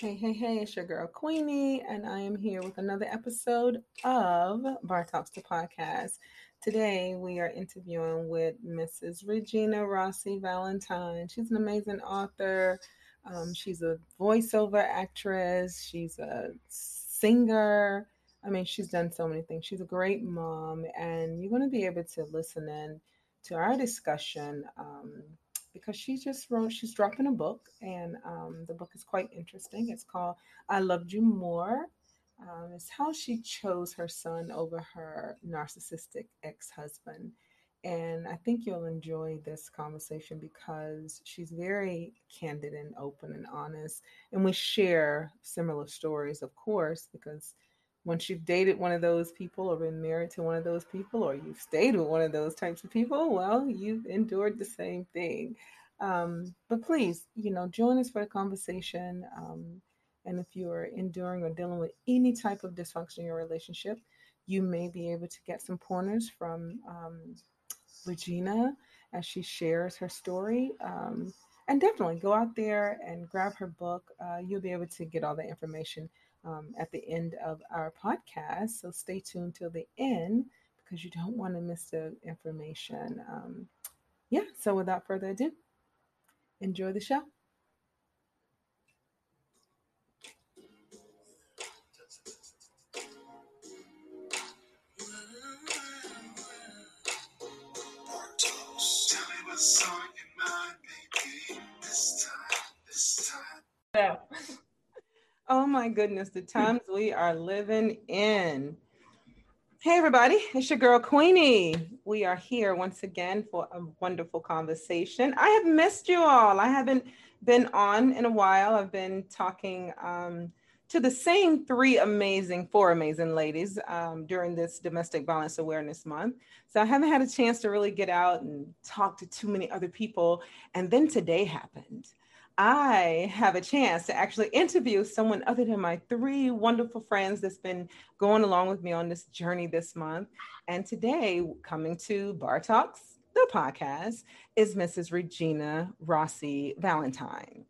Hey, hey, hey, it's your girl Queenie, and I am here with another episode of Bar Talks the Podcast. Today we are interviewing with Mrs. Regina Rossi Valentine. She's an amazing author. Um, she's a voiceover actress. She's a singer. I mean, she's done so many things. She's a great mom, and you're going to be able to listen in to our discussion. Um, because she just wrote, she's dropping a book, and um, the book is quite interesting. It's called I Loved You More. Um, it's how she chose her son over her narcissistic ex husband. And I think you'll enjoy this conversation because she's very candid and open and honest. And we share similar stories, of course, because once you've dated one of those people or been married to one of those people or you've stayed with one of those types of people, well, you've endured the same thing. Um, but please, you know, join us for the conversation. Um, and if you're enduring or dealing with any type of dysfunction in your relationship, you may be able to get some pointers from um, Regina as she shares her story. Um, and definitely go out there and grab her book. Uh, you'll be able to get all the information um, at the end of our podcast. So stay tuned till the end because you don't want to miss the information. Um, yeah, so without further ado, enjoy the show. Yeah. Oh my goodness, the times we are living in. Hey, everybody, it's your girl Queenie. We are here once again for a wonderful conversation. I have missed you all. I haven't been on in a while. I've been talking um, to the same three amazing, four amazing ladies um, during this Domestic Violence Awareness Month. So I haven't had a chance to really get out and talk to too many other people. And then today happened. I have a chance to actually interview someone other than my three wonderful friends that's been going along with me on this journey this month. And today, coming to Bar Talks, the podcast, is Mrs. Regina Rossi Valentine.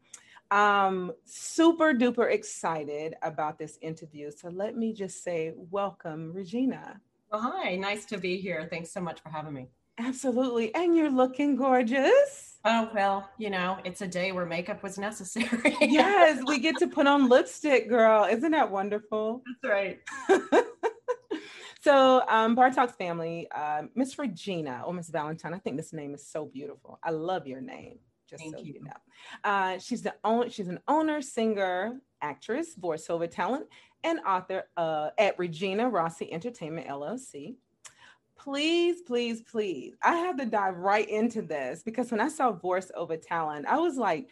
Super duper excited about this interview. So let me just say, welcome, Regina. Well, hi, nice to be here. Thanks so much for having me. Absolutely. And you're looking gorgeous. Oh, well, you know, it's a day where makeup was necessary. yes, we get to put on lipstick, girl. Isn't that wonderful? That's right. so, um, Bar Talks family, uh, Miss Regina or Miss Valentine, I think this name is so beautiful. I love your name. Just Thank so you, you know. Uh, she's the own, she's an owner, singer, actress, voiceover talent, and author uh, at Regina Rossi Entertainment LLC please, please, please. I had to dive right into this because when I saw voice over talent, I was like,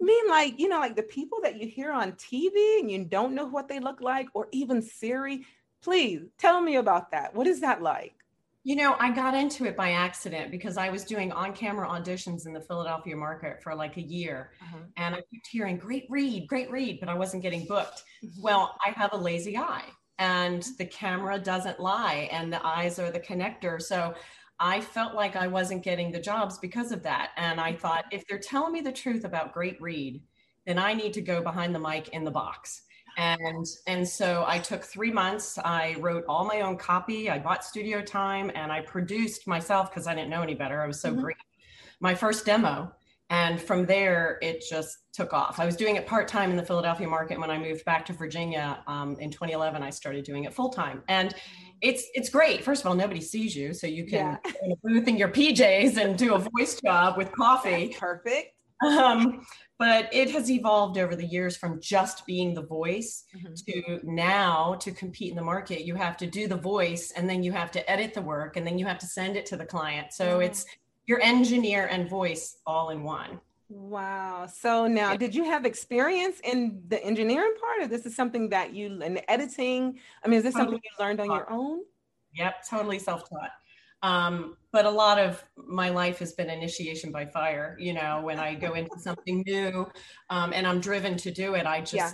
I mean, like, you know, like the people that you hear on TV and you don't know what they look like, or even Siri. Please tell me about that. What is that like? You know, I got into it by accident because I was doing on camera auditions in the Philadelphia market for like a year. Uh-huh. And I kept hearing, great read, great read, but I wasn't getting booked. Mm-hmm. Well, I have a lazy eye and the camera doesn't lie and the eyes are the connector. So I felt like I wasn't getting the jobs because of that. And I thought, if they're telling me the truth about Great Read, then I need to go behind the mic in the box. And and so I took three months. I wrote all my own copy. I bought studio time and I produced myself because I didn't know any better. I was so mm-hmm. great. My first demo and from there, it just took off. I was doing it part time in the Philadelphia market. When I moved back to Virginia um, in 2011, I started doing it full time, and it's it's great. First of all, nobody sees you, so you can yeah. in a booth in your PJs and do a voice job with coffee. That's perfect. Um, but it has evolved over the years from just being the voice mm-hmm. to now to compete in the market you have to do the voice and then you have to edit the work and then you have to send it to the client so mm-hmm. it's your engineer and voice all in one. Wow. So now, yeah. did you have experience in the engineering part, or this is something that you in the editing? I mean, is this totally something you learned on your own? Yep, totally self-taught. Um, but a lot of my life has been initiation by fire. You know, when I go into something new um, and I'm driven to do it, I just yeah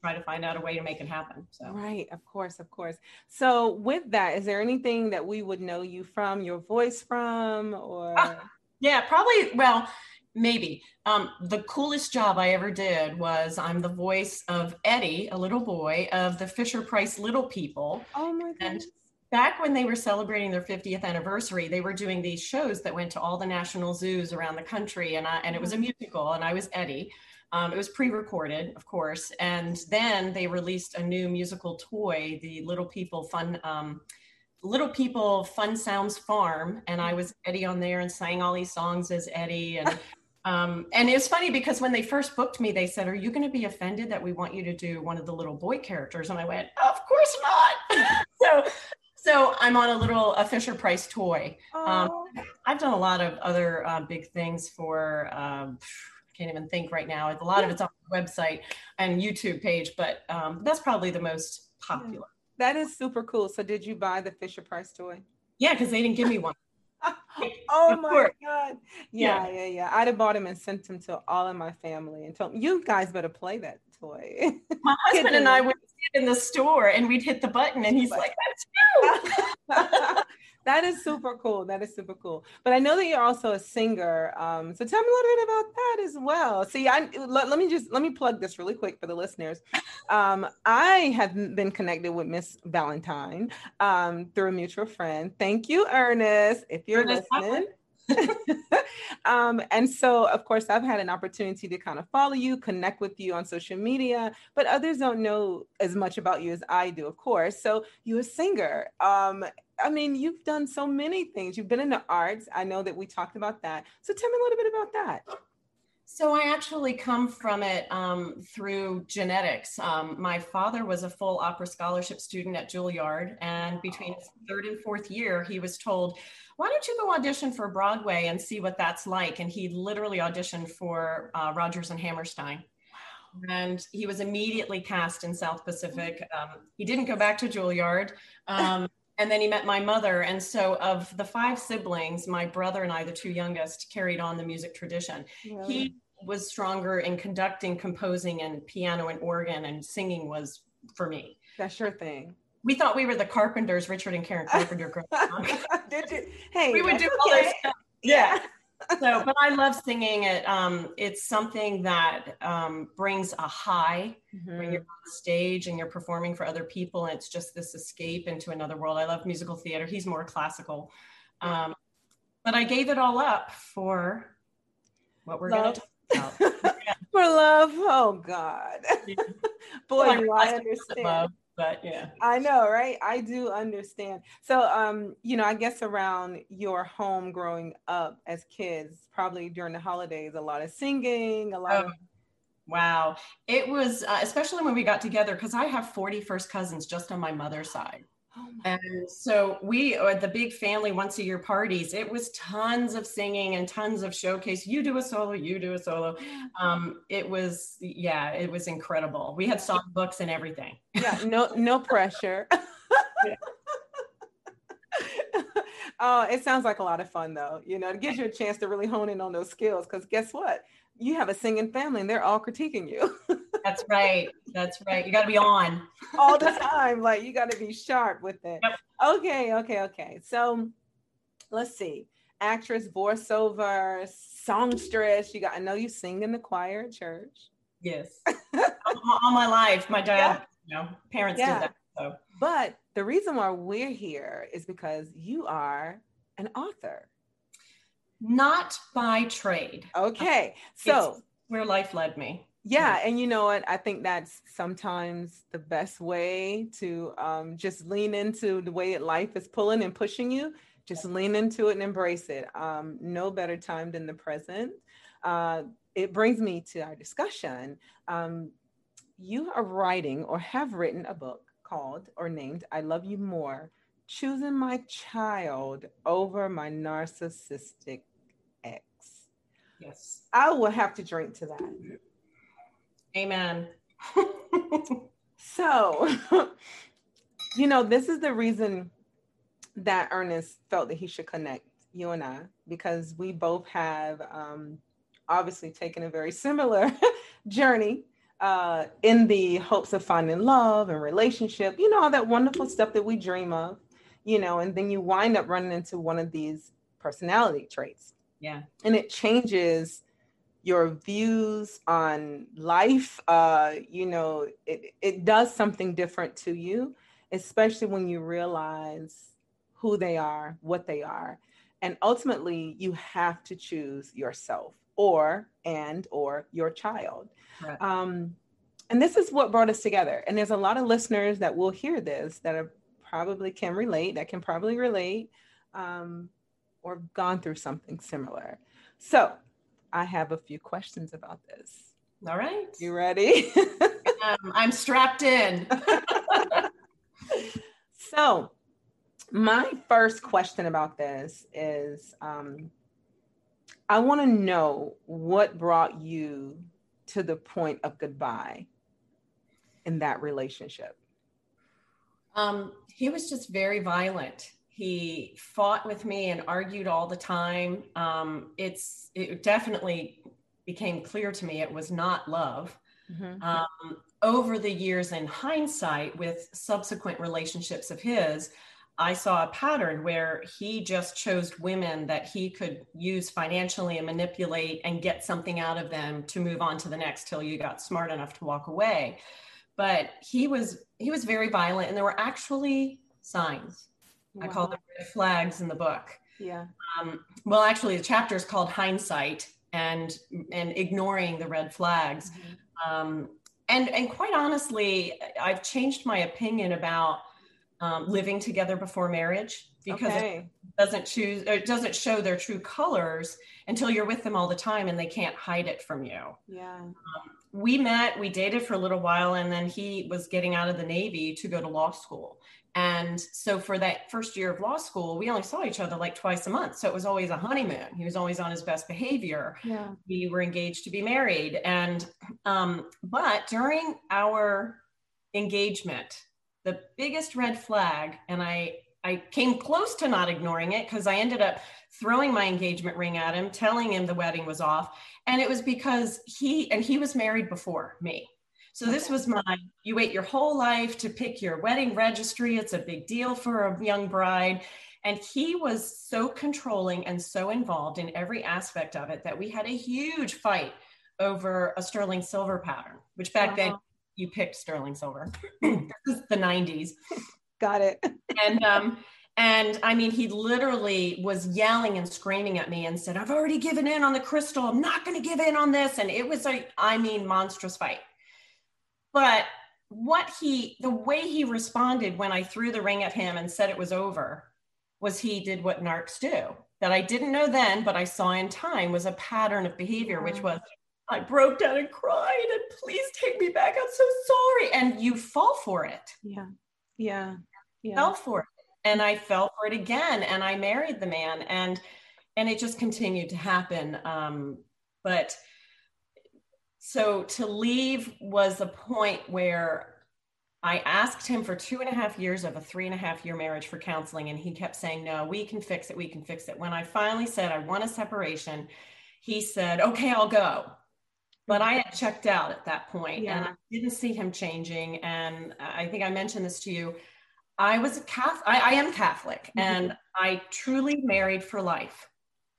try to find out a way to make it happen. So right, of course, of course. So with that, is there anything that we would know you from, your voice from, or? Ah, yeah, probably. Well, Maybe. Um, the coolest job I ever did was I'm the voice of Eddie, a little boy of the Fisher Price Little People. Oh my god. And back when they were celebrating their 50th anniversary, they were doing these shows that went to all the national zoos around the country, and I, and it was a Mm-hmm. musical, and I was Eddie. Um, it was pre-recorded, of course, and then they released a new musical toy, the Little People Fun. Um, Little People Fun Sounds Farm, and I was Eddie on there and sang all these songs as Eddie. And um, and it was funny because when they first booked me, they said, "Are you going to be offended that we want you to do one of the little boy characters?" And I went, "Of course not." so so I'm on a little a Fisher Price toy. Um, I've done a lot of other uh, big things for. Um, can't even think right now. A lot of it's on the website and YouTube page, but um, that's probably the most popular. that is super cool. So did you buy the Fisher Price toy? Yeah, because they didn't give me one. Oh my course. god. Yeah, yeah, yeah, I'd have bought him and sent him to all of my family and told you guys better play that toy. My husband and I would sit in the store and we'd hit the button, and he's like, "That's you." that is super cool. That is super cool. But I know that you're also a singer. Um, so tell me a little bit about that as well. See, I let, let me just let me plug this really quick for the listeners. Um, I have been connected with Miss Valentine um, through a mutual friend. Thank you, Ernest, if you're Ernest, listening. um, and so, of course, I've had an opportunity to kind of follow you, connect with you on social media, but others don't know as much about you as I do, of course. So, you're a singer. Um, I mean, you've done so many things. You've been in the arts. I know that we talked about that. So, tell me a little bit about that. So I actually come from it um, through genetics. Um, my father was a full opera scholarship student at Juilliard, and between third and fourth year, he was told, "Why don't you go audition for Broadway and see what that's like?" And he literally auditioned for uh, Rodgers and Hammerstein. And he was immediately cast in South Pacific. Um, he didn't go back to Juilliard. Um, and then he met my mother. And so, of the five siblings, my brother and I, the two youngest, carried on the music tradition. He was stronger in conducting, composing, and piano and organ, and singing was for me. That's your thing. We thought we were the Carpenters, Richard and Karen Carpenter. Did you? Hey, we would do all this stuff. Yeah. So, but I love singing it. Um, it's something that um, brings a high when you're on stage and you're performing for other people, and it's just this escape into another world. I love musical theater. He's more classical. Um, but I gave it all up for what we're going to talk about. yeah. For love. Oh God. Boy, Well, I I realized it wasn't understand. But yeah. I know, right? I do understand. So, um, you know, I guess around your home growing up as kids, probably during the holidays, a lot of singing, a lot of Oh, wow. It was, uh, especially when we got together, because I have 40 first cousins just on my mother's side. Oh And so we, or the big family once a year parties, it was tons of singing and tons of showcase. You do a solo, you do a solo. Um, it was, yeah, it was incredible. We had song books and everything. yeah, no, no pressure. oh, it sounds like a lot of fun though. You know, it gives you a chance to really hone in on those skills because guess what? You have a singing family and they're all critiquing you That's right. That's right. You got to be on. all the time. Like you got to be sharp with it. Yep. Okay, okay, okay. So let's see. Actress, voiceover, songstress. You got. I know you sing in the choir at church. Yes. all, my life, my dad, you know, parents Yeah. did that. So But the reason why we're here is because you are an author. not by trade. Okay, so. It's where life led me. Yeah, and you know what? I think that's sometimes the best way to um, just lean into the way life is pulling and pushing you. Just lean into it and embrace it. Um, no better time than the present. Uh, it brings me to our discussion. Um, you are writing or have written a book called or named I Love You More Choosing My Child Over My Narcissistic Ex. Yes. I will have to drink to that. Amen. So, you know, this is the reason that Ernest felt that he should connect you and I, because we both have um, obviously taken a very similar journey uh, in the hopes of finding love and relationship, you know, all that wonderful stuff that we dream of, you know, and then you wind up running into one of these personality traits yeah. and it changes your views on life, uh, you know, it, it does something different to you, especially when you realize who they are, what they are. And ultimately, you have to choose yourself or and or your child. Right. Um, and this is what brought us together. And there's a lot of listeners that will hear this that are probably can relate, that can probably relate, um, or gone through something similar. So I have a few questions about this. All right. You ready? um, I'm strapped in. so, my first question about this is um, I want to know what brought you to the point of goodbye in that relationship. Um, he was just very violent. He fought with me and argued all the time. Um, it's it definitely became clear to me it was not love. Mm-hmm. Um, over the years, in hindsight, with subsequent relationships of his, I saw a pattern where he just chose women that he could use financially and manipulate and get something out of them to move on to the next till you got smart enough to walk away. But he was he was very violent, and there were actually signs. Wow. I call them red flags in the book. Yeah. Um, well, actually, the chapter is called hindsight and and ignoring the red flags. Mm-hmm. Um, and and quite honestly, I've changed my opinion about um, living together before marriage because okay. it doesn't choose it doesn't show their true colors until you're with them all the time and they can't hide it from you yeah um, we met we dated for a little while and then he was getting out of the navy to go to law school and so for that first year of law school we only saw each other like twice a month so it was always a honeymoon he was always on his best behavior yeah. we were engaged to be married and um, but during our engagement the biggest red flag, and I I came close to not ignoring it because I ended up throwing my engagement ring at him, telling him the wedding was off. And it was because he and he was married before me. So this was my you wait your whole life to pick your wedding registry. It's a big deal for a young bride. And he was so controlling and so involved in every aspect of it that we had a huge fight over a sterling silver pattern, which back then you picked sterling silver. this is the 90s. Got it. and um and I mean, he literally was yelling and screaming at me and said, I've already given in on the crystal. I'm not going to give in on this. And it was a, I mean, monstrous fight. But what he, the way he responded when I threw the ring at him and said it was over was he did what narcs do that I didn't know then, but I saw in time was a pattern of behavior, which was I broke down and cried and please take me back. I'm so sorry. And you fall for it. Yeah. Yeah. Yeah. Fell for it. And I fell for it again. And I married the man and and it just continued to happen. Um, but so to leave was a point where I asked him for two and a half years of a three and a half year marriage for counseling, and he kept saying, No, we can fix it. We can fix it. When I finally said, I want a separation, he said, Okay, I'll go but I had checked out at that point yeah. and I didn't see him changing. And I think I mentioned this to you. I was a Catholic, I, I am Catholic mm-hmm. and I truly married for life.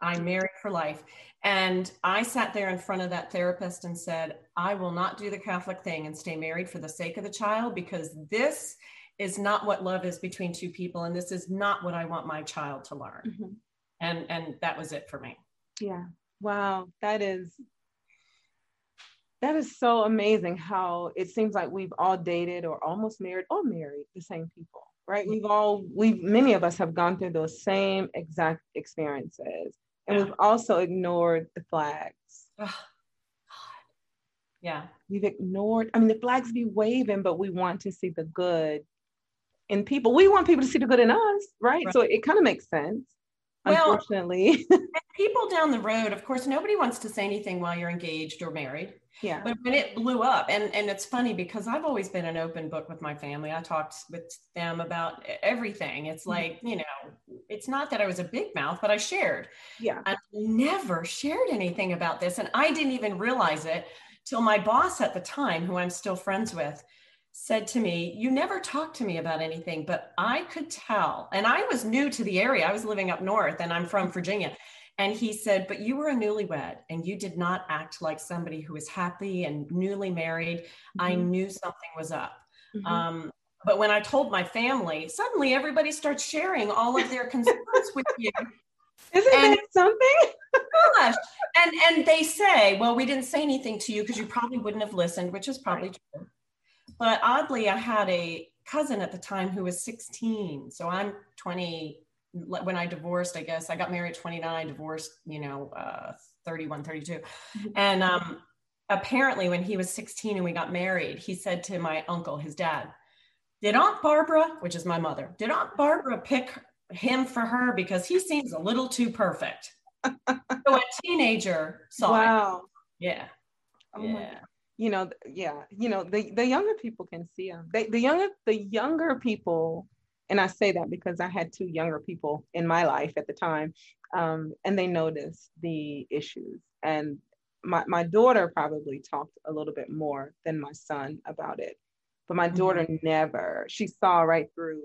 I married for life. And I sat there in front of that therapist and said, I will not do the Catholic thing and stay married for the sake of the child because this is not what love is between two people. And this is not what I want my child to learn. Mm-hmm. And, and that was it for me. Yeah. Wow. That is that is so amazing how it seems like we've all dated or almost married or married the same people, right? We've all, we've, many of us have gone through those same exact experiences. And yeah. we've also ignored the flags. Oh, Yeah. We've ignored, I mean, the flags be waving, but we want to see the good in people. We want people to see the good in us, right? right. So it kind of makes sense well, unfortunately. people down the road, of course, nobody wants to say anything while you're engaged or married. Yeah. But when it blew up, and, and it's funny because I've always been an open book with my family. I talked with them about everything. It's mm-hmm. like, you know, it's not that I was a big mouth, but I shared. Yeah. I never shared anything about this. And I didn't even realize it till my boss at the time, who I'm still friends with, said to me, You never talked to me about anything, but I could tell. And I was new to the area. I was living up north and I'm from Virginia. And he said, But you were a newlywed and you did not act like somebody who was happy and newly married. Mm-hmm. I knew something was up. Mm-hmm. Um, but when I told my family, suddenly everybody starts sharing all of their concerns with you. Isn't and, that something? gosh. And and they say, well, we didn't say anything to you because you probably wouldn't have listened, which is probably right. true. But oddly, I had a cousin at the time who was 16. So I'm 20 when I divorced, I guess I got married 29, divorced, you know, uh, 31, 32. Mm-hmm. And um, apparently when he was 16 and we got married, he said to my uncle, his dad, did Aunt Barbara, which is my mother, did Aunt Barbara pick him for her because he seems a little too perfect? so a teenager saw wow. it. Yeah. Oh yeah. You know, yeah. You know, the, the younger people can see him. They, the younger the younger people, and I say that because I had two younger people in my life at the time, um, and they noticed the issues. And my, my daughter probably talked a little bit more than my son about it but my daughter mm-hmm. never, she saw right through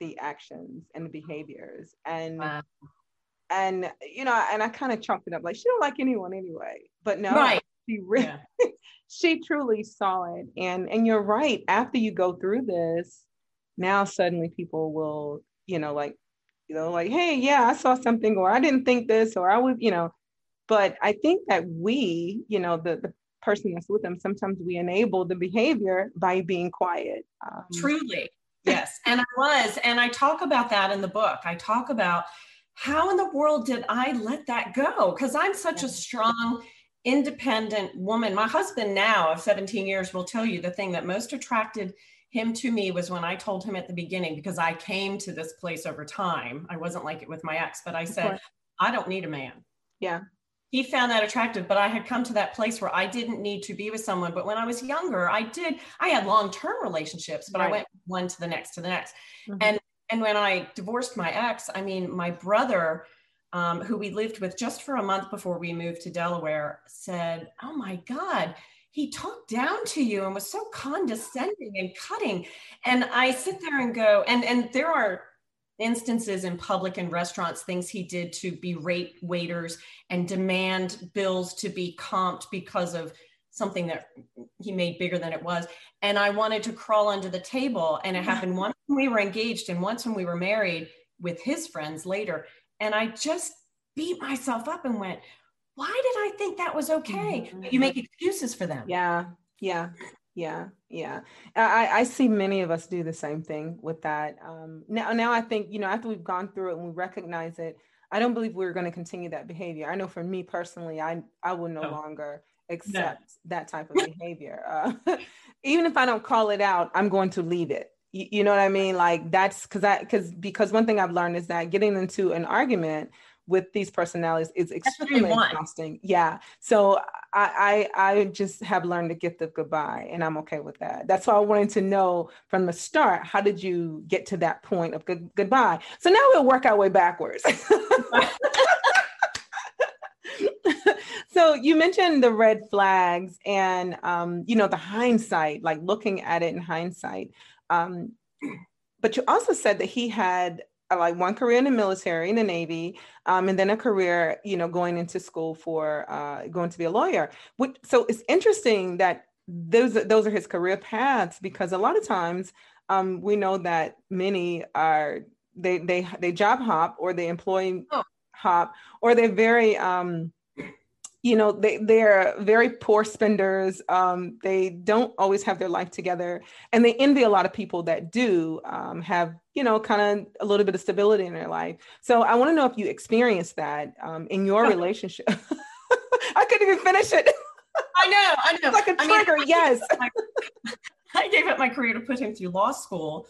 the actions and the behaviors. And wow. and you know, and I kind of chalked it up like she don't like anyone anyway. But no, right. she really yeah. she truly saw it. And and you're right. After you go through this, now suddenly people will, you know, like, you know, like, hey, yeah, I saw something, or I didn't think this, or I was, you know, but I think that we, you know, the, the person that's with them, sometimes we enable the behavior by being quiet. Um, Truly. Yes. and I was. And I talk about that in the book. I talk about how in the world did I let that go? Because I'm such a strong, independent woman. My husband, now of 17 years, will tell you the thing that most attracted him to me was when I told him at the beginning, because I came to this place over time. I wasn't like it with my ex, but I said, I don't need a man. Yeah he found that attractive but i had come to that place where i didn't need to be with someone but when i was younger i did i had long-term relationships but right. i went one to the next to the next mm-hmm. and and when i divorced my ex i mean my brother um, who we lived with just for a month before we moved to delaware said oh my god he talked down to you and was so condescending and cutting and i sit there and go and and there are instances in public and restaurants, things he did to berate waiters and demand bills to be comped because of something that he made bigger than it was. And I wanted to crawl under the table. And it happened once when we were engaged and once when we were married with his friends later. And I just beat myself up and went, why did I think that was okay? Mm-hmm. You make excuses for them. Yeah. Yeah. Yeah, yeah. I, I see many of us do the same thing with that. Um, now, now I think you know after we've gone through it and we recognize it, I don't believe we're going to continue that behavior. I know for me personally, I I will no, longer accept no. that type of behavior. Uh, even if I don't call it out, I'm going to leave it. You, you know what I mean? Like that's because I because because one thing I've learned is that getting into an argument with these personalities is extremely exhausting. Yeah. So I, I I just have learned the gift of goodbye and I'm okay with that. That's why I wanted to know from the start, how did you get to that point of good, goodbye? So now we'll work our way backwards. so you mentioned the red flags and um, you know the hindsight, like looking at it in hindsight. Um, but you also said that he had like one career in the military in the navy um, and then a career you know going into school for uh, going to be a lawyer Which, so it's interesting that those those are his career paths because a lot of times um, we know that many are they they they job hop or they employ oh. hop or they're very um, you know they they're very poor spenders um, they don't always have their life together and they envy a lot of people that do um, have you know kind of a little bit of stability in their life. So i want to know if you experienced that um, in your relationship. I couldn't even finish it. I know i know. Like a trigger I mean, yes. I gave up my career to put him through law school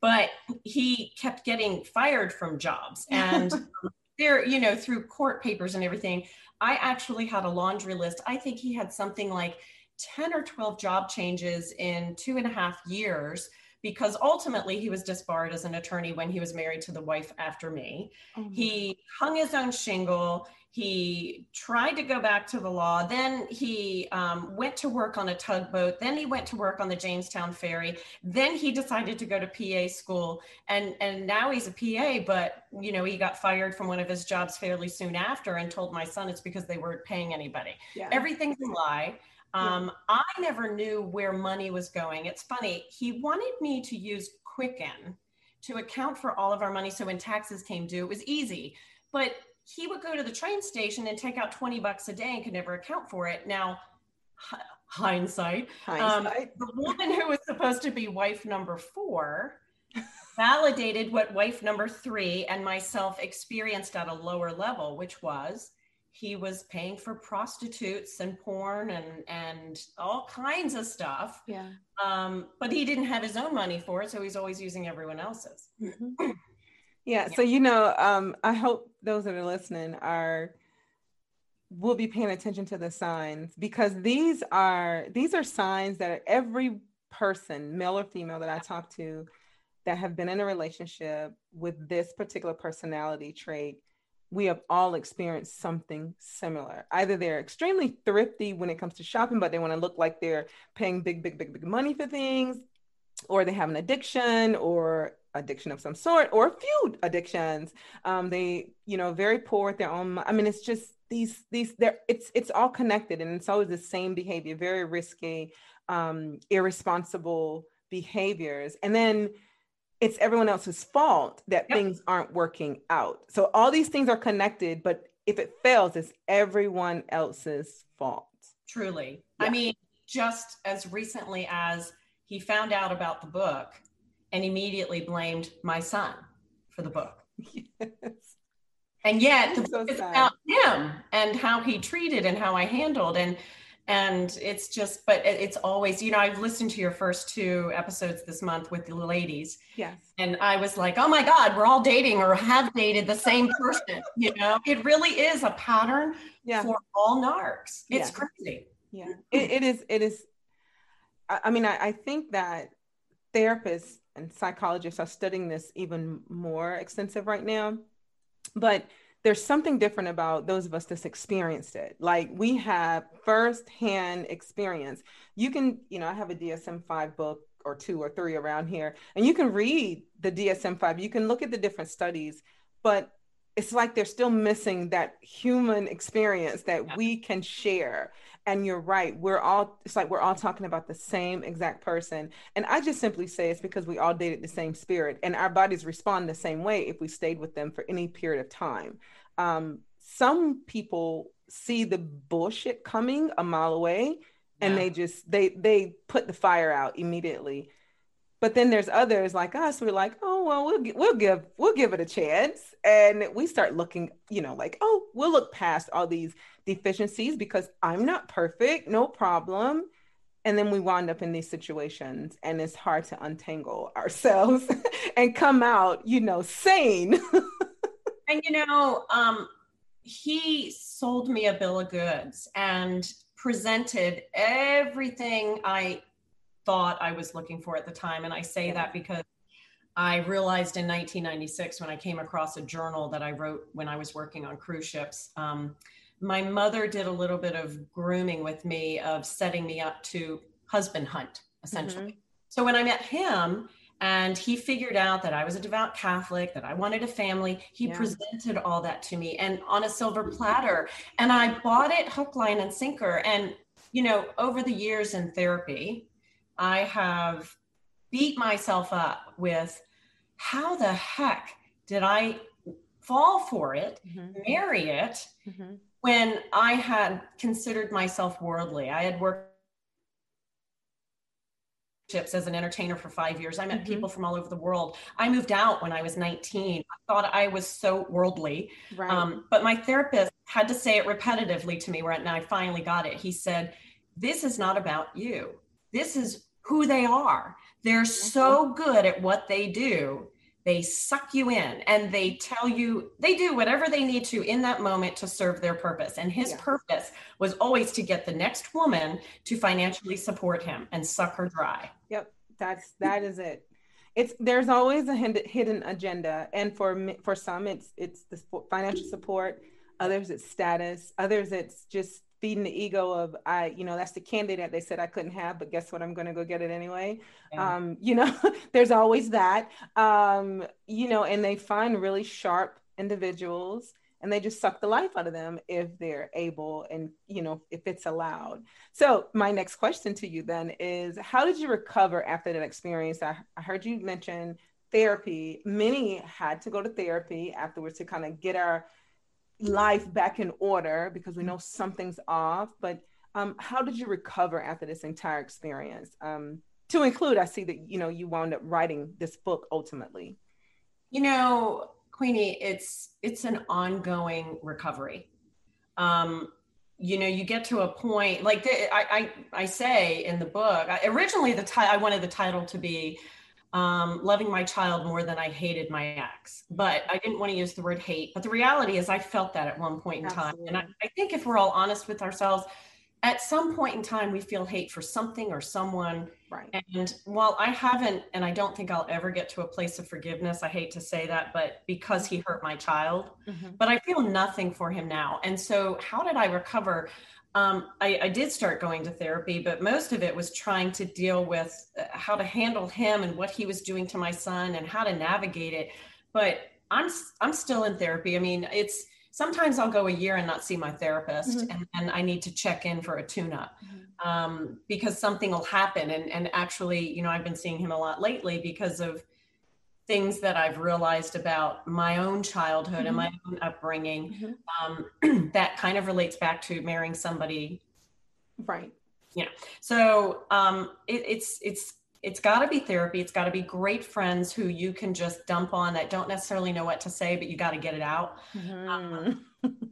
but he kept getting fired from jobs. And there you know through court papers and everything I actually had a laundry list. I think he had something like 10 or 12 job changes in two and a half years because ultimately he was disbarred as an attorney when he was married to the wife after me. Oh he hung his own shingle. He tried to go back to the law. Then he um, went to work on a tugboat. Then he went to work on the Jamestown ferry. Then he decided to go to PA school, and and now he's a PA. But you know he got fired from one of his jobs fairly soon after, and told my son it's because they weren't paying anybody. Yeah. Everything's a lie. Um, I never knew where money was going. It's funny, he wanted me to use Quicken to account for all of our money. So when taxes came due, it was easy. But he would go to the train station and take out 20 bucks a day and could never account for it. Now, h- hindsight, hindsight. Um, the woman who was supposed to be wife number four validated what wife number three and myself experienced at a lower level, which was he was paying for prostitutes and porn and and all kinds of stuff. Yeah. Um, but he didn't have his own money for it, so he's always using everyone else's. Mm-hmm. yeah, yeah. So you know, um, I hope those that are listening are will be paying attention to the signs because these are these are signs that every person, male or female, that I talk to that have been in a relationship with this particular personality trait we have all experienced something similar. Either they're extremely thrifty when it comes to shopping, but they want to look like they're paying big, big, big, big money for things, or they have an addiction or addiction of some sort, or a few addictions. Um, they, you know, very poor at their own. I mean, it's just these, these, they're, it's, it's all connected, and it's always the same behavior, very risky, um, irresponsible behaviors, and then it's everyone else's fault that yep. things aren't working out. So all these things are connected, but if it fails, it's everyone else's fault. Truly. Yeah. I mean, just as recently as he found out about the book and immediately blamed my son for the book. Yes. And yet the book is about him and how he treated and how I handled. And and it's just but it's always you know i've listened to your first two episodes this month with the ladies yes and i was like oh my god we're all dating or have dated the same person you know it really is a pattern yeah. for all narcs it's yeah. crazy yeah it, it is it is i mean I, I think that therapists and psychologists are studying this even more extensive right now but there's something different about those of us that's experienced it. Like we have firsthand experience. You can, you know, I have a DSM 5 book or two or three around here, and you can read the DSM 5. You can look at the different studies, but it's like they're still missing that human experience that yeah. we can share and you're right we're all it's like we're all talking about the same exact person. And i just simply say it's because we all dated the same spirit and our bodies respond the same way if we stayed with them for any period of time. Um, some people see the bullshit coming a mile away and yeah. they just they they put the fire out immediately. But then there's others like us we're like oh well we'll we'll give we'll give it a chance. And we start looking you know like oh we'll look past all these deficiencies because i'm not perfect no problem and then we wind up in these situations and it's hard to untangle ourselves and come out you know sane and you know um he sold me a bill of goods and presented everything i thought I was looking for at the time. And I say yeah. that because I realized in 1996 when I came across a journal that I wrote when I was working on cruise ships. Um, my mother did a little bit of grooming with me of setting me up to husband hunt, essentially. Mm-hmm. So when I met him, and he figured out that I was a devout Catholic, that I wanted a family. He yeah. presented all that to me and on a silver platter. And I bought it hook, line, and sinker. And, you know, over the years in therapy, I have beat myself up with how the heck did I fall for it, mm-hmm. marry it, mm-hmm. when I had considered myself worldly. I had worked as an entertainer for five years. I met mm-hmm. people from all over the world. I moved out when I was 19. I thought I was so worldly. Right. Um, but my therapist had to say it repetitively to me, where and I finally got it. He said, This is not about you. This is who they are. They're so good at what they do. They suck you in and they mm-hmm. tell you they do whatever they need to in that moment to serve their purpose. And his purpose was always to get the next woman to financially support him and suck her dry. Yep, that's that is it. it's there's always a hidden agenda, and for for some, it's it's the financial support. Others, it's status. Others, it's just feeding the ego of I, you know, that's the candidate they said I couldn't have, but guess what? I'm going to go get it anyway. Yeah. Um, you know, there's always that. Um, you know, and they find really sharp individuals and they just suck the life out of them if they're able and you know if it's allowed so my next question to you then is how did you recover after that experience i, I heard you mention therapy many had to go to therapy afterwards to kind of get our life back in order because we know something's off but um, how did you recover after this entire experience um, to include i see that you know you wound up writing this book ultimately you know Queenie, it's it's an ongoing recovery. Um, you know, you get to a point like the, I, I I say in the book. I, originally, the title I wanted the title to be um, "Loving My Child More Than I Hated My Ex," but I didn't want to use the word hate. But the reality is, I felt that at one point in Absolutely. time, and I, I think if we're all honest with ourselves, at some point in time we feel hate for something or someone. Right. And while i haven't and i don't think i'll ever get to a place of forgiveness i hate to say that but because he hurt my child. Mm-hmm. but i feel nothing for him now. And so how did i recover um, I, I, did start going to therapy, but most of it was trying to deal with uh, how to handle him and what he was doing to my son and how to navigate it. But I'm I'm still in therapy. I mean, it's sometimes I'll go a year and not see my therapist, mm-hmm. and, and I need to check in for a tune up mm-hmm. um, because something will happen. And, and actually, you know, I've been seeing him a lot lately because of things that I've realized about my own childhood mm-hmm. and my own upbringing mm-hmm. um, that kind of relates back to marrying somebody. Right. Yeah. So um, it, it's, it's, it's got to be therapy. It's got to be great friends who you can just dump on that don't necessarily know what to say, but you got to get it out. Mm-hmm. Um,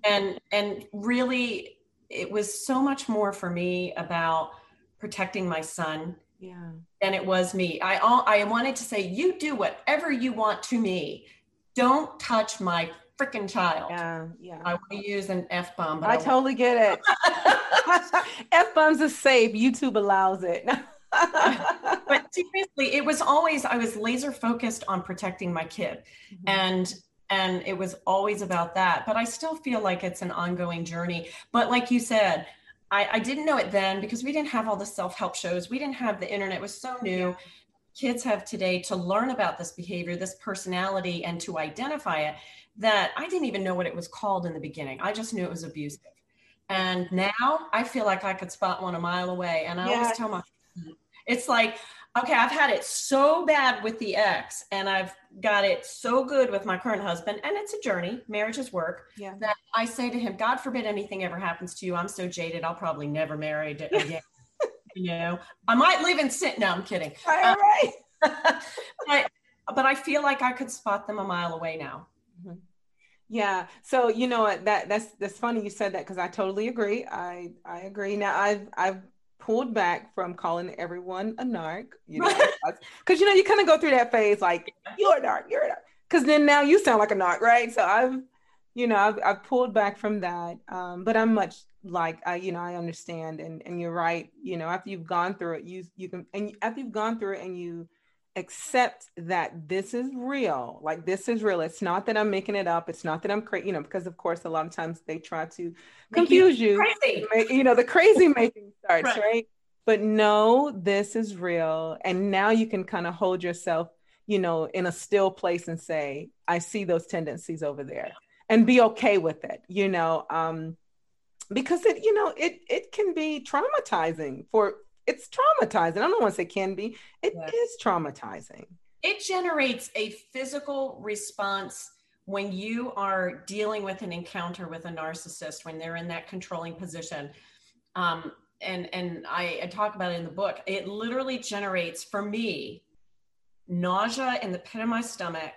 and and really, it was so much more for me about protecting my son yeah. than it was me. I I wanted to say, you do whatever you want to me. Don't touch my freaking child. Yeah, yeah. I want to use an F bomb, but I, I totally get it. F bombs are safe. YouTube allows it. but seriously, it was always I was laser focused on protecting my kid, mm-hmm. and and it was always about that. But I still feel like it's an ongoing journey. But like you said, I, I didn't know it then because we didn't have all the self help shows. We didn't have the internet. Was so new. Kids have today to learn about this behavior, this personality, and to identify it. That I didn't even know what it was called in the beginning. I just knew it was abusive. And now I feel like I could spot one a mile away. And I always tell my it's like, okay, I've had it so bad with the ex and I've got it so good with my current husband. And it's a journey, marriage is work. Yeah. That I say to him, God forbid anything ever happens to you. I'm so jaded, I'll probably never marry again. you know, I might live in sin. No, I'm kidding. All right. but, but I feel like I could spot them a mile away now. Mm-hmm. Yeah. So you know that that's that's funny you said that because I totally agree. I I agree. Now I've I've pulled back from calling everyone a narc, you know, because you know you kind of go through that phase like you're a narc, you're a narc, because then now you sound like a narc, right? So I've, you know, I've, I've pulled back from that, um, but I'm much like I, you know, I understand, and and you're right, you know, after you've gone through it, you you can, and after you've gone through it, and you accept that this is real like this is real. It's not that i'm making it up. It's not that i'm crazy you know because of course a lot of times they try to confuse you, you, you know the crazy making starts right. right? But no this is real. And now you can kind of hold yourself you know in a still place and say i see those tendencies over there and be okay with it you know um because it you know it it can be traumatizing for it's traumatizing. I don't want to say can be. It yeah. is traumatizing. It generates a physical response when you are dealing with an encounter with a narcissist when they're in that controlling position. Um, and and I, I talk about it in the book. It literally generates for me nausea in the pit of my stomach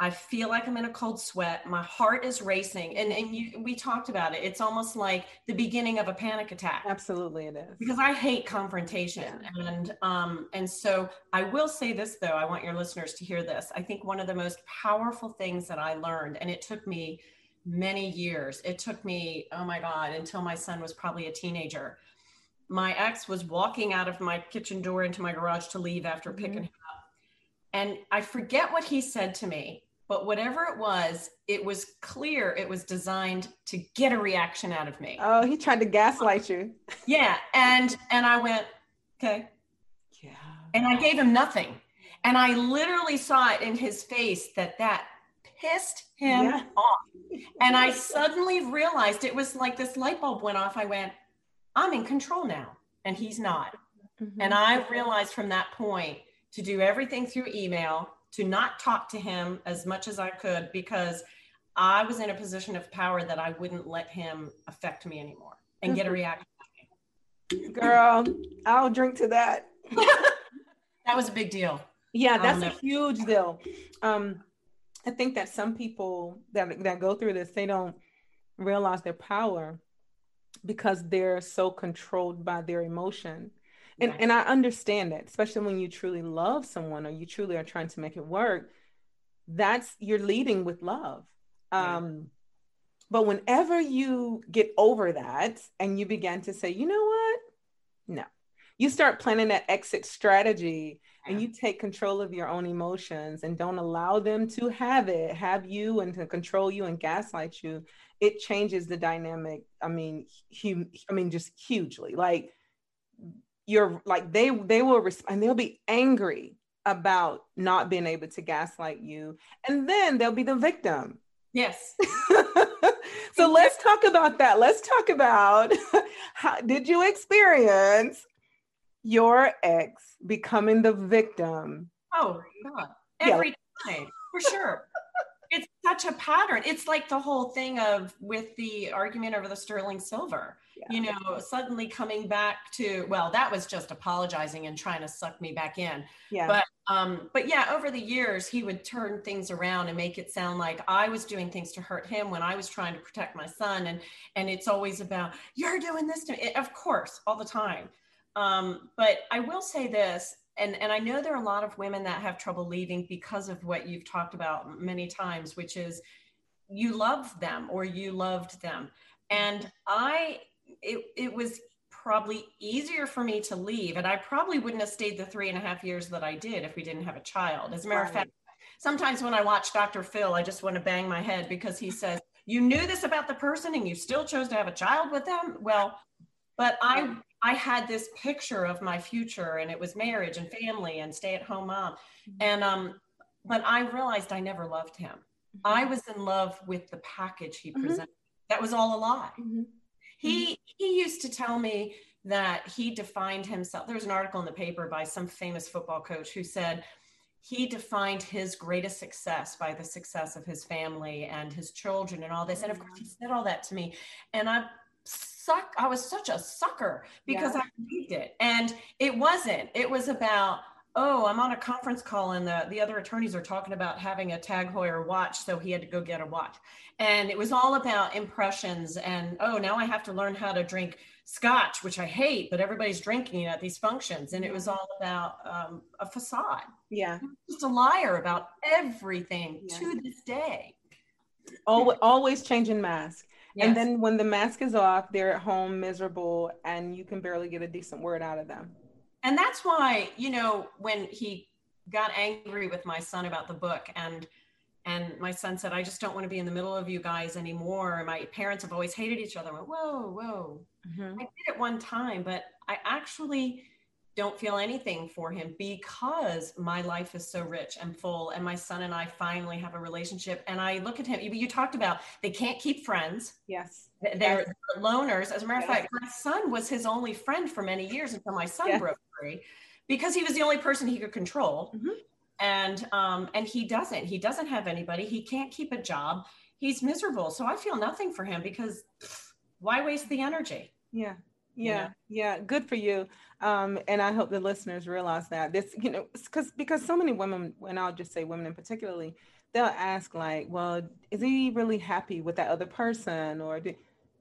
I feel like I'm in a cold sweat. My heart is racing. And, and you, we talked about it. It's almost like the beginning of a panic attack. Absolutely it is. Because I hate confrontation. Yeah. And um, and so I will say this though, I want your listeners to hear this. I think one of the most powerful things that I learned, and it took me many years, it took me, oh my God, until my son was probably a teenager. My ex was walking out of my kitchen door into my garage to leave after mm-hmm. picking him up. And I forget what he said to me, but whatever it was, it was clear it was designed to get a reaction out of me. Oh, he tried to gaslight you. Yeah. And and I went, okay. Yeah. And I gave him nothing. And I literally saw it in his face that that pissed him yeah. off. And I suddenly realized it was like this light bulb went off. I went, I'm in control now, and he's not. Mm-hmm. And I realized from that point to do everything through email, to not talk to him as much as I could because I was in a position of power that I wouldn't let him affect me anymore and get a mm-hmm. reaction. Girl, I'll drink to that. that was a big deal. Yeah, that's a huge deal. Um, I think that some people that that go through this, they don't realize their power because they're so controlled by their emotion. And and I understand that, especially when you truly love someone or you truly are trying to make it work, that's you're leading with love. Um but whenever you get over that and you begin to say, you know what? No. You start planning that exit strategy and you take control of your own emotions and don't allow them to have it, have you and to control you and gaslight you, it changes the dynamic. I mean, hu- I mean, just hugely. Like you're like they they will respond and they'll be angry about not being able to gaslight you, and then they'll be the victim. Yes. so let's talk about that. Let's talk about how did you experience your ex becoming the victim. Oh God. Every yeah. time, for sure. It's such a pattern. It's like the whole thing of with the argument over the sterling silver. Yeah. You know, suddenly coming back to well, that was just apologizing and trying to suck me back in. Yeah. But um, but yeah, over the years he would turn things around and make it sound like I was doing things to hurt him when I was trying to protect my son. And and it's always about you're doing this to me. Of course, all the time. Um, but I will say this, and, and I know there are a lot of women that have trouble leaving because of what you've talked about many times, which is you love them or you loved them. And I, it, it was probably easier for me to leave. And I probably wouldn't have stayed the three and a half years that I did if we didn't have a child. As a matter of fact, sometimes when I watch Dr. Phil, I just want to bang my head because he says, You knew this about the person and you still chose to have a child with them. Well, but I I had this picture of my future and it was marriage and family and stay at home mom. Mm-hmm. And um, but I realized I never loved him. Mm-hmm. I was in love with the package he mm-hmm. presented. That was all a lie. Mm-hmm. He mm-hmm. he used to tell me that he defined himself. There was an article in the paper by some famous football coach who said he defined his greatest success by the success of his family and his children and all this. And of course, he said all that to me. And I suck. I was such a sucker because yeah. I believed it. And it wasn't. It was about, oh, I'm on a conference call and the, the other attorneys are talking about having a Tag Heuer watch. So he had to go get a watch. And it was all about impressions and, oh, now I have to learn how to drink scotch, which I hate, but everybody's drinking at these functions. And it was all about um, a facade. Yeah. Just a liar about everything yeah. to this day. Always, always changing mask. Yes. And then when the mask is off, they're at home miserable and you can barely get a decent word out of them. And that's why, you know, when he got angry with my son about the book and and my son said, I just don't want to be in the middle of you guys anymore. My parents have always hated each other. I went, whoa, whoa. Mm-hmm. I did it one time, but I actually don't feel anything for him because my life is so rich and full and my son and i finally have a relationship and i look at him you, you talked about they can't keep friends. Yes. They're yes. loners. As a matter of yes. fact my son was his only friend for many years until my son yes. broke free because he was the only person he could control. Mm-hmm. and um and he doesn't. He doesn't have anybody. He can't keep a job. He's miserable. So i feel nothing for him because why waste the energy? Yeah yeah, yeah, good for you. Um, and I hope the listeners realize that this, you know, because because so many women, and I'll just say women in particularly, they'll ask like, well, is he really happy with that other person? Or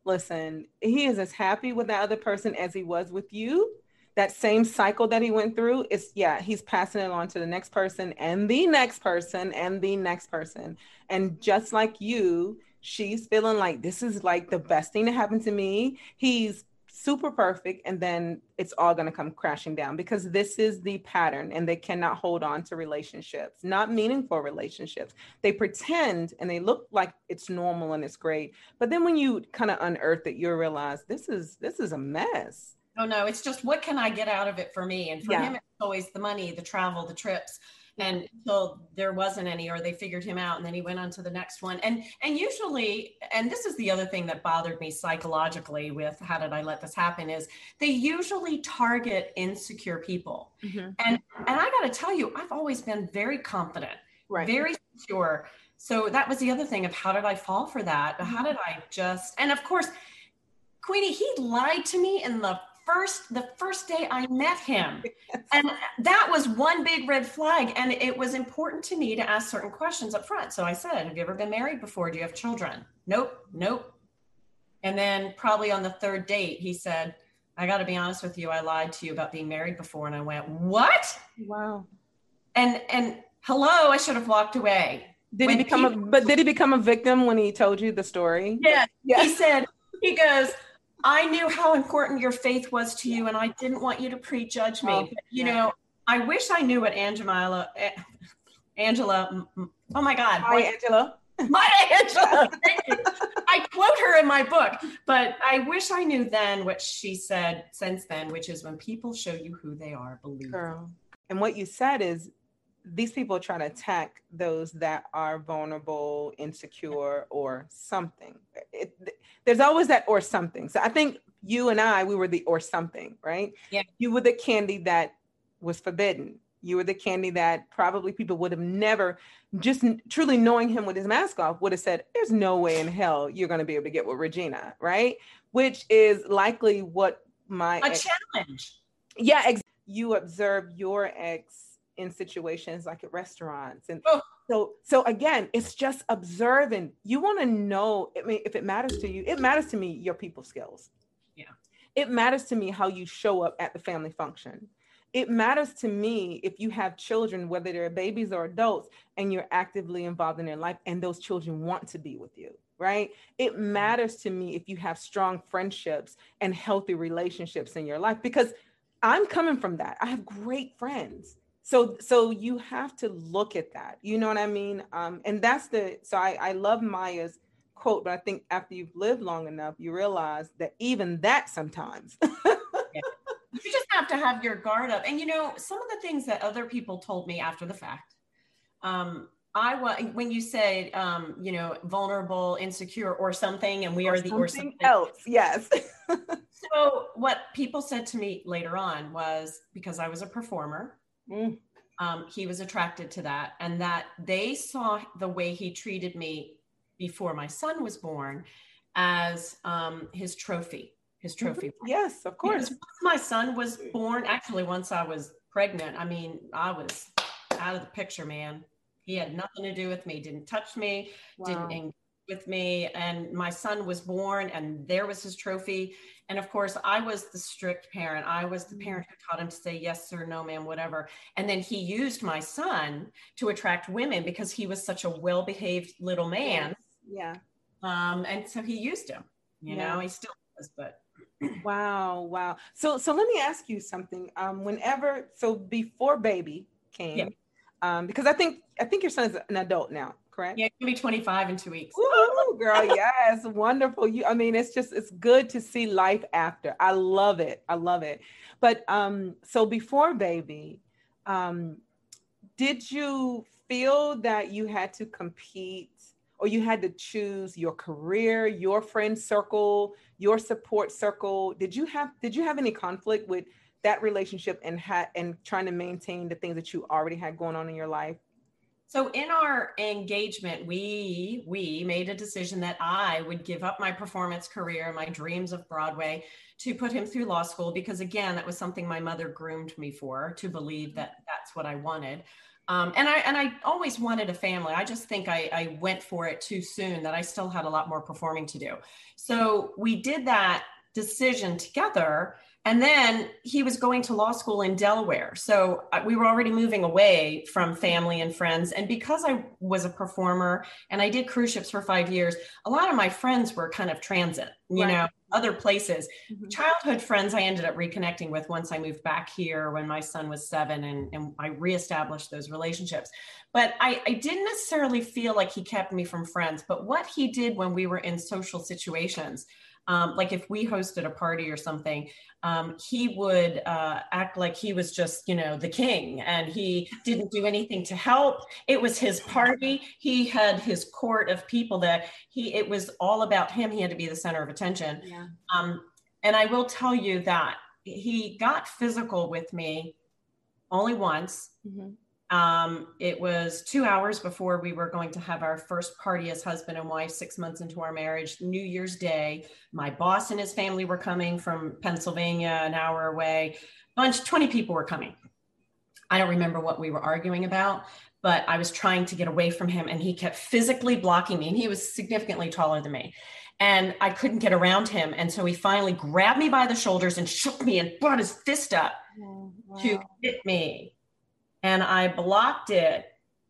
listen, he is as happy with that other person as he was with you. That same cycle that he went through is, yeah, he's passing it on to the next person and the next person and the next person. And just like you, she's feeling like this is like the best thing to happen to me. He's super perfect and then it's all going to come crashing down because this is the pattern and they cannot hold on to relationships not meaningful relationships. They pretend and they look like it's normal and it's great but then when you kind of unearth it you realize this is this is a mess. Oh no it's just what can i get out of it for me? And for yeah. him it's always the money the travel the trips and so there wasn't any or they figured him out and then he went on to the next one and and usually and this is the other thing that bothered me psychologically with how did i let this happen is they usually target insecure people mm-hmm. and and i got to tell you i've always been very confident right. very secure so that was the other thing of how did i fall for that how mm-hmm. did i just and of course queenie he lied to me in the first the first day I met him. And that was one big red flag. And it was important to me to ask certain questions up front. So I said, Have you ever been married before? Do you have children? Nope, nope. And then probably on the third date, he said, I got to be honest with you. I lied to you about being married before. And I went, What? Wow. And and hello, I should have walked away. Did when he become a but did he become a victim when he told you the story? Yeah. Yes. He said, he goes, I knew how important your faith was to you, and I didn't want you to prejudge me. Oh, but, you yeah. know, I wish I knew what Angelou, eh, Angelou, oh my God. Hi, Angelou. Maya Angelou. I quote her in my book, but I wish I knew then what she said since then, which is when people show you who they are, believe. Girl. And what you said is these people try to attack those that are vulnerable, insecure, or something. It, there's always that or something. So I think you and I, we were the or something, right? Yeah. You were the candy that was forbidden. You were the candy that probably people would have never, just truly knowing him with his mask off, would have said, There's no way in hell you're going to be able to get with Regina, right? Which is likely what my a ex- challenge. Yeah, ex- you observe your ex in situations like at restaurants and oh. so so again it's just observing. You want to know i mean if it matters to you it matters to me your people skills. Yeah. It matters to me how you show up at the family function. It matters to me if you have children whether they're babies or adults and you're actively involved in their life and those children want to be with you right? It matters to me if you have strong friendships and healthy relationships in your life because i'm coming from that. I have great friends so so you have to look at that you know what i mean um and that's the so i i love maya's quote but i think after you've lived long enough you realize that even that sometimes you just have to have your guard up and you know some of the things that other people told me after the fact um I was when you said, um, you know, vulnerable, insecure, or something, and we or are the or something else. Yes. so what people said to me later on was because I was a performer, Mm. Um, he was attracted to that, and that they saw the way he treated me before my son was born as um, his trophy. His mm-hmm. trophy. Yes, of course. my son was born, actually, once I was pregnant, I mean, I was out of the picture, man. He had nothing to do with me, didn't touch me, wow. didn't engage with me and my son was born and there was his trophy and of course i was the strict parent. I was the parent who taught him to say yes sir no ma'am whatever. And then he used my son to attract women because he was such a well-behaved little man. Yeah. Um and so he used him you yeah. know he still does but wow wow. So so let me ask you something. Um whenever so before baby came yeah. um because i think i think your son is an adult now correct? Yeah, gonna be 25 in two weeks. Ooh, girl, yes, wonderful. You, I mean, it's just it's good to see life after. I love it. I love it. But um, so before baby, um, did you feel that you had to compete or you had to choose your career, your friend circle, your support circle? Did you have did you have any conflict with that relationship and had and trying to maintain the things that you already had going on in your life? So in our engagement, we we made a decision that I would give up my performance career, my dreams of Broadway, to put him through law school because again, that was something my mother groomed me for to believe that that's what I wanted. Um, and I and I always wanted a family. I just think I, I went for it too soon. That I still had a lot more performing to do. So we did that decision together and then he was going to law school in Delaware. So uh, we were already moving away from family and friends. And because I was a performer and I did cruise ships for five years, a lot of my friends were kind of transit, you right. know, other places. Mm-hmm. Childhood friends I ended up reconnecting with once I moved back here when my son was seven and, and I reestablished those relationships. But I, I didn't necessarily feel like he kept me from friends. But what he did when we were in social situations, um, like if we hosted a party or something, um, he would uh, act like he was just, you know, the king and he didn't do anything to help. It was his party. He had his court of people that he, it was all about him. He had to be the center of attention. Yeah. Um, and I will tell you that he got physical with me only once. Mm-hmm. Um, it was two hours before we were going to have our first party as husband and wife, six months into our marriage, New Year's Day. My boss and his family were coming from Pennsylvania, an hour away. Bunch, 20 people were coming. I don't remember what we were arguing about, but I was trying to get away from him and he kept physically blocking me. And he was significantly taller than me. And I couldn't get around him. And so he finally grabbed me by the shoulders and shook me and brought his fist up oh, wow. to hit me and I blocked it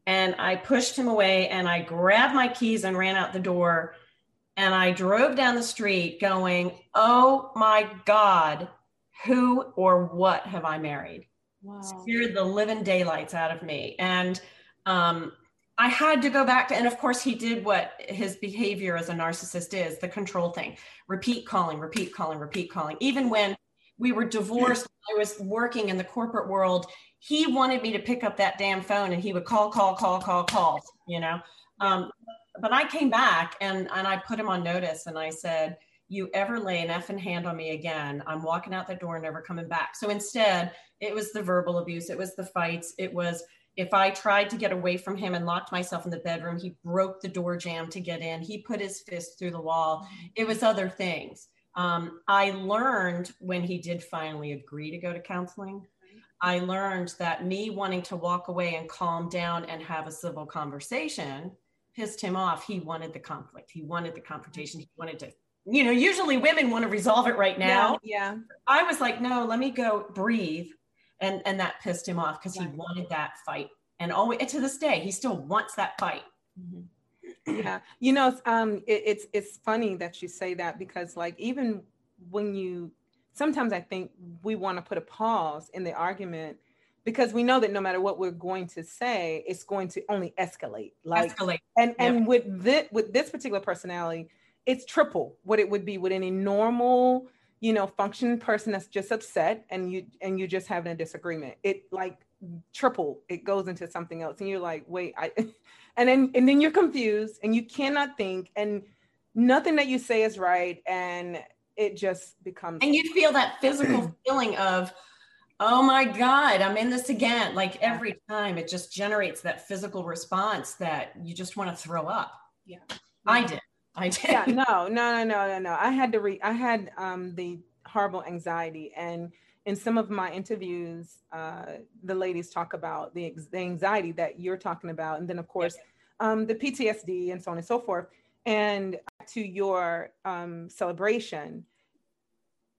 and I pushed him away and I grabbed my keys and ran out the door and I drove down the street going, "Oh my god, who or what have I married?" Wow. Scared the living daylights out of me. And um, I had to go back to, and of course, he did what his behavior as a narcissist is the control thing repeat calling, repeat calling, repeat calling. Even when we were divorced, I was working in the corporate world he wanted me to pick up that damn phone and he would call, call, call, call, call, you know. Um, but I came back and, and I put him on notice and I said, you ever lay an effing hand on me again, I'm walking out the door, never coming back. So instead, it was the verbal abuse, it was the fights, it was if I tried to get away from him and locked myself in the bedroom, he broke the door jamb to get in. He put his fist through the wall. It was other things. Um, I learned when he did finally agree to go to counseling I learned that me wanting to walk away and calm down and have a civil conversation pissed him off. He wanted the conflict. He wanted the confrontation. He wanted to, you know, usually women want to resolve it right now. Yeah. yeah. I was like, no, let me go breathe. And and that pissed him off because he wanted that fight. And always to this day, he still wants that fight. Mm-hmm. Yeah. You know, um, it, it's it's funny that you say that because like even when you sometimes I think we want to put a pause in the argument because we know that no matter what we're going to say, it's going to only escalate. Like escalate. And and with this with this particular personality, it's triple what it would be with any normal, you know, functioning person that's just upset and you and you just having a disagreement. It like triple, it goes into something else. And you're like, wait, I and then and then you're confused and you cannot think and nothing that you say is right. And it just becomes and you feel that physical feeling of oh my god i'm in this again. Like every time it just generates that physical response that you just want to throw up. Yeah. I did. I did. Yeah no no no no no no. I had to read i had um the horrible anxiety. And in some of my interviews uh the ladies talk about the, the anxiety that you're talking about. And then of course um the ptsd and so on and so forth and to your um, celebration,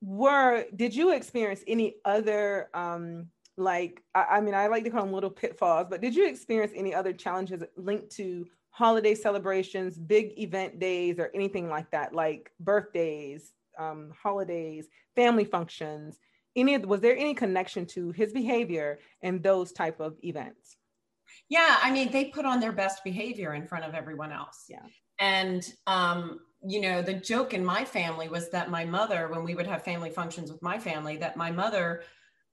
were did you experience any other um, like I, I mean I like to call them little pitfalls, but did you experience any other challenges linked to holiday celebrations, big event days, or anything like that, like birthdays, um, holidays, family functions? Any was there any connection to his behavior and those type of events? Yeah, I mean, they put on their best behavior in front of everyone else. Yeah. And, um, you know, the joke in my family was that my mother, when we would have family functions with my family, that my mother,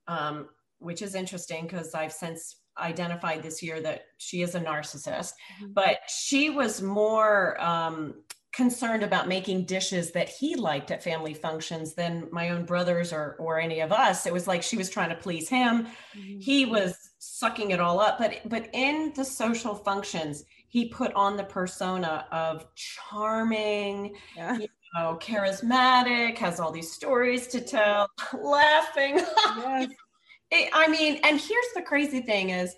um, which is interesting because I've since identified this year that she is a narcissist, mm-hmm. but she was more um, concerned about making dishes that he liked at family functions than my own brothers or or any of us it was like she was trying to please him mm-hmm. he was sucking it all up but but in the social functions he put on the persona of charming, yeah. you know, charismatic, has all these stories to tell, laughing. Yes. it, I mean, and here's the crazy thing is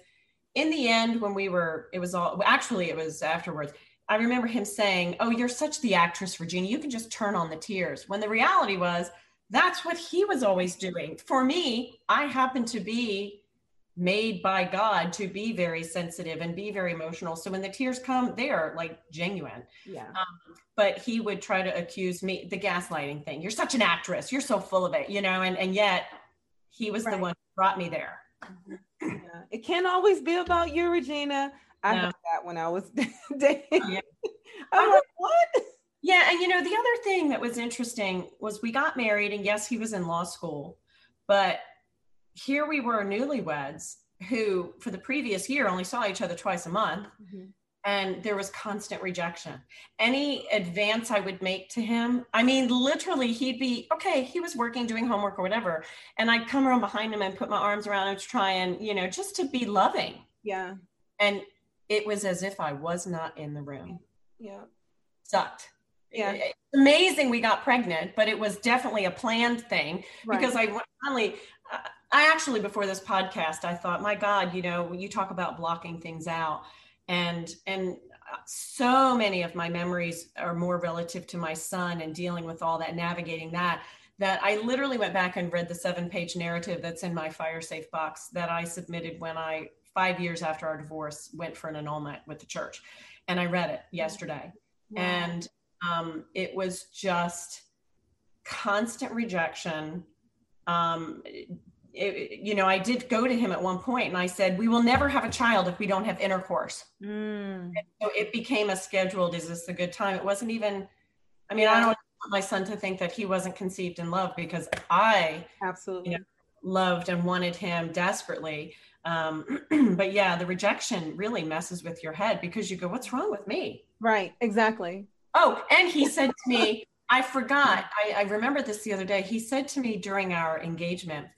in the end, when we were, it was all actually, it was afterwards. I remember him saying, Oh, you're such the actress, Regina. You can just turn on the tears. When the reality was, that's what he was always doing. For me, I happen to be made by God to be very sensitive and be very emotional. So when the tears come, they are like genuine. Yeah. Um, but he would try to accuse me the gaslighting thing. You're such an actress. You're so full of it, you know. And and yet, he was right. the one who brought me there. Mm-hmm. Yeah. It can't always be about you, Regina. I no. heard that when I was dating. Yeah. I'm like, what? Yeah, and you know, the other thing that was interesting was we got married, and yes, he was in law school, but here we were newlyweds who, for the previous year, only saw each other twice a month. Mm-hmm. And there was constant rejection. Any advance I would make to him, I mean, literally, he'd be okay. He was working, doing homework or whatever. And I'd come around behind him and put my arms around him to try and, you know, just to be loving. Yeah. And it was as if I was not in the room. Yeah. Sucked. Yeah. It's amazing we got pregnant, but it was definitely a planned thing right. because I finally, I actually, before this podcast, I thought, my God, you know, you talk about blocking things out and, and so many of my memories are more relative to my son and dealing with all that, navigating that, that I literally went back and read the seven page narrative that's in my fire safe box that I submitted when I, five years after our divorce, went for an annulment with the church. And I read it yesterday. Wow. And um, it was just constant rejection. Um, it, you know, I did go to him at one point and I said, We will never have a child if we don't have intercourse. Mm. So it became a scheduled, is this a good time? It wasn't even, I mean. I don't want my son to think that he wasn't conceived in love because I absolutely you know, loved and wanted him desperately. Um, but yeah, the rejection really messes with your head because you go, What's wrong with me? Right, exactly. Oh, and he said to me, I forgot, I, I remember this the other day. He said to me during our engagement,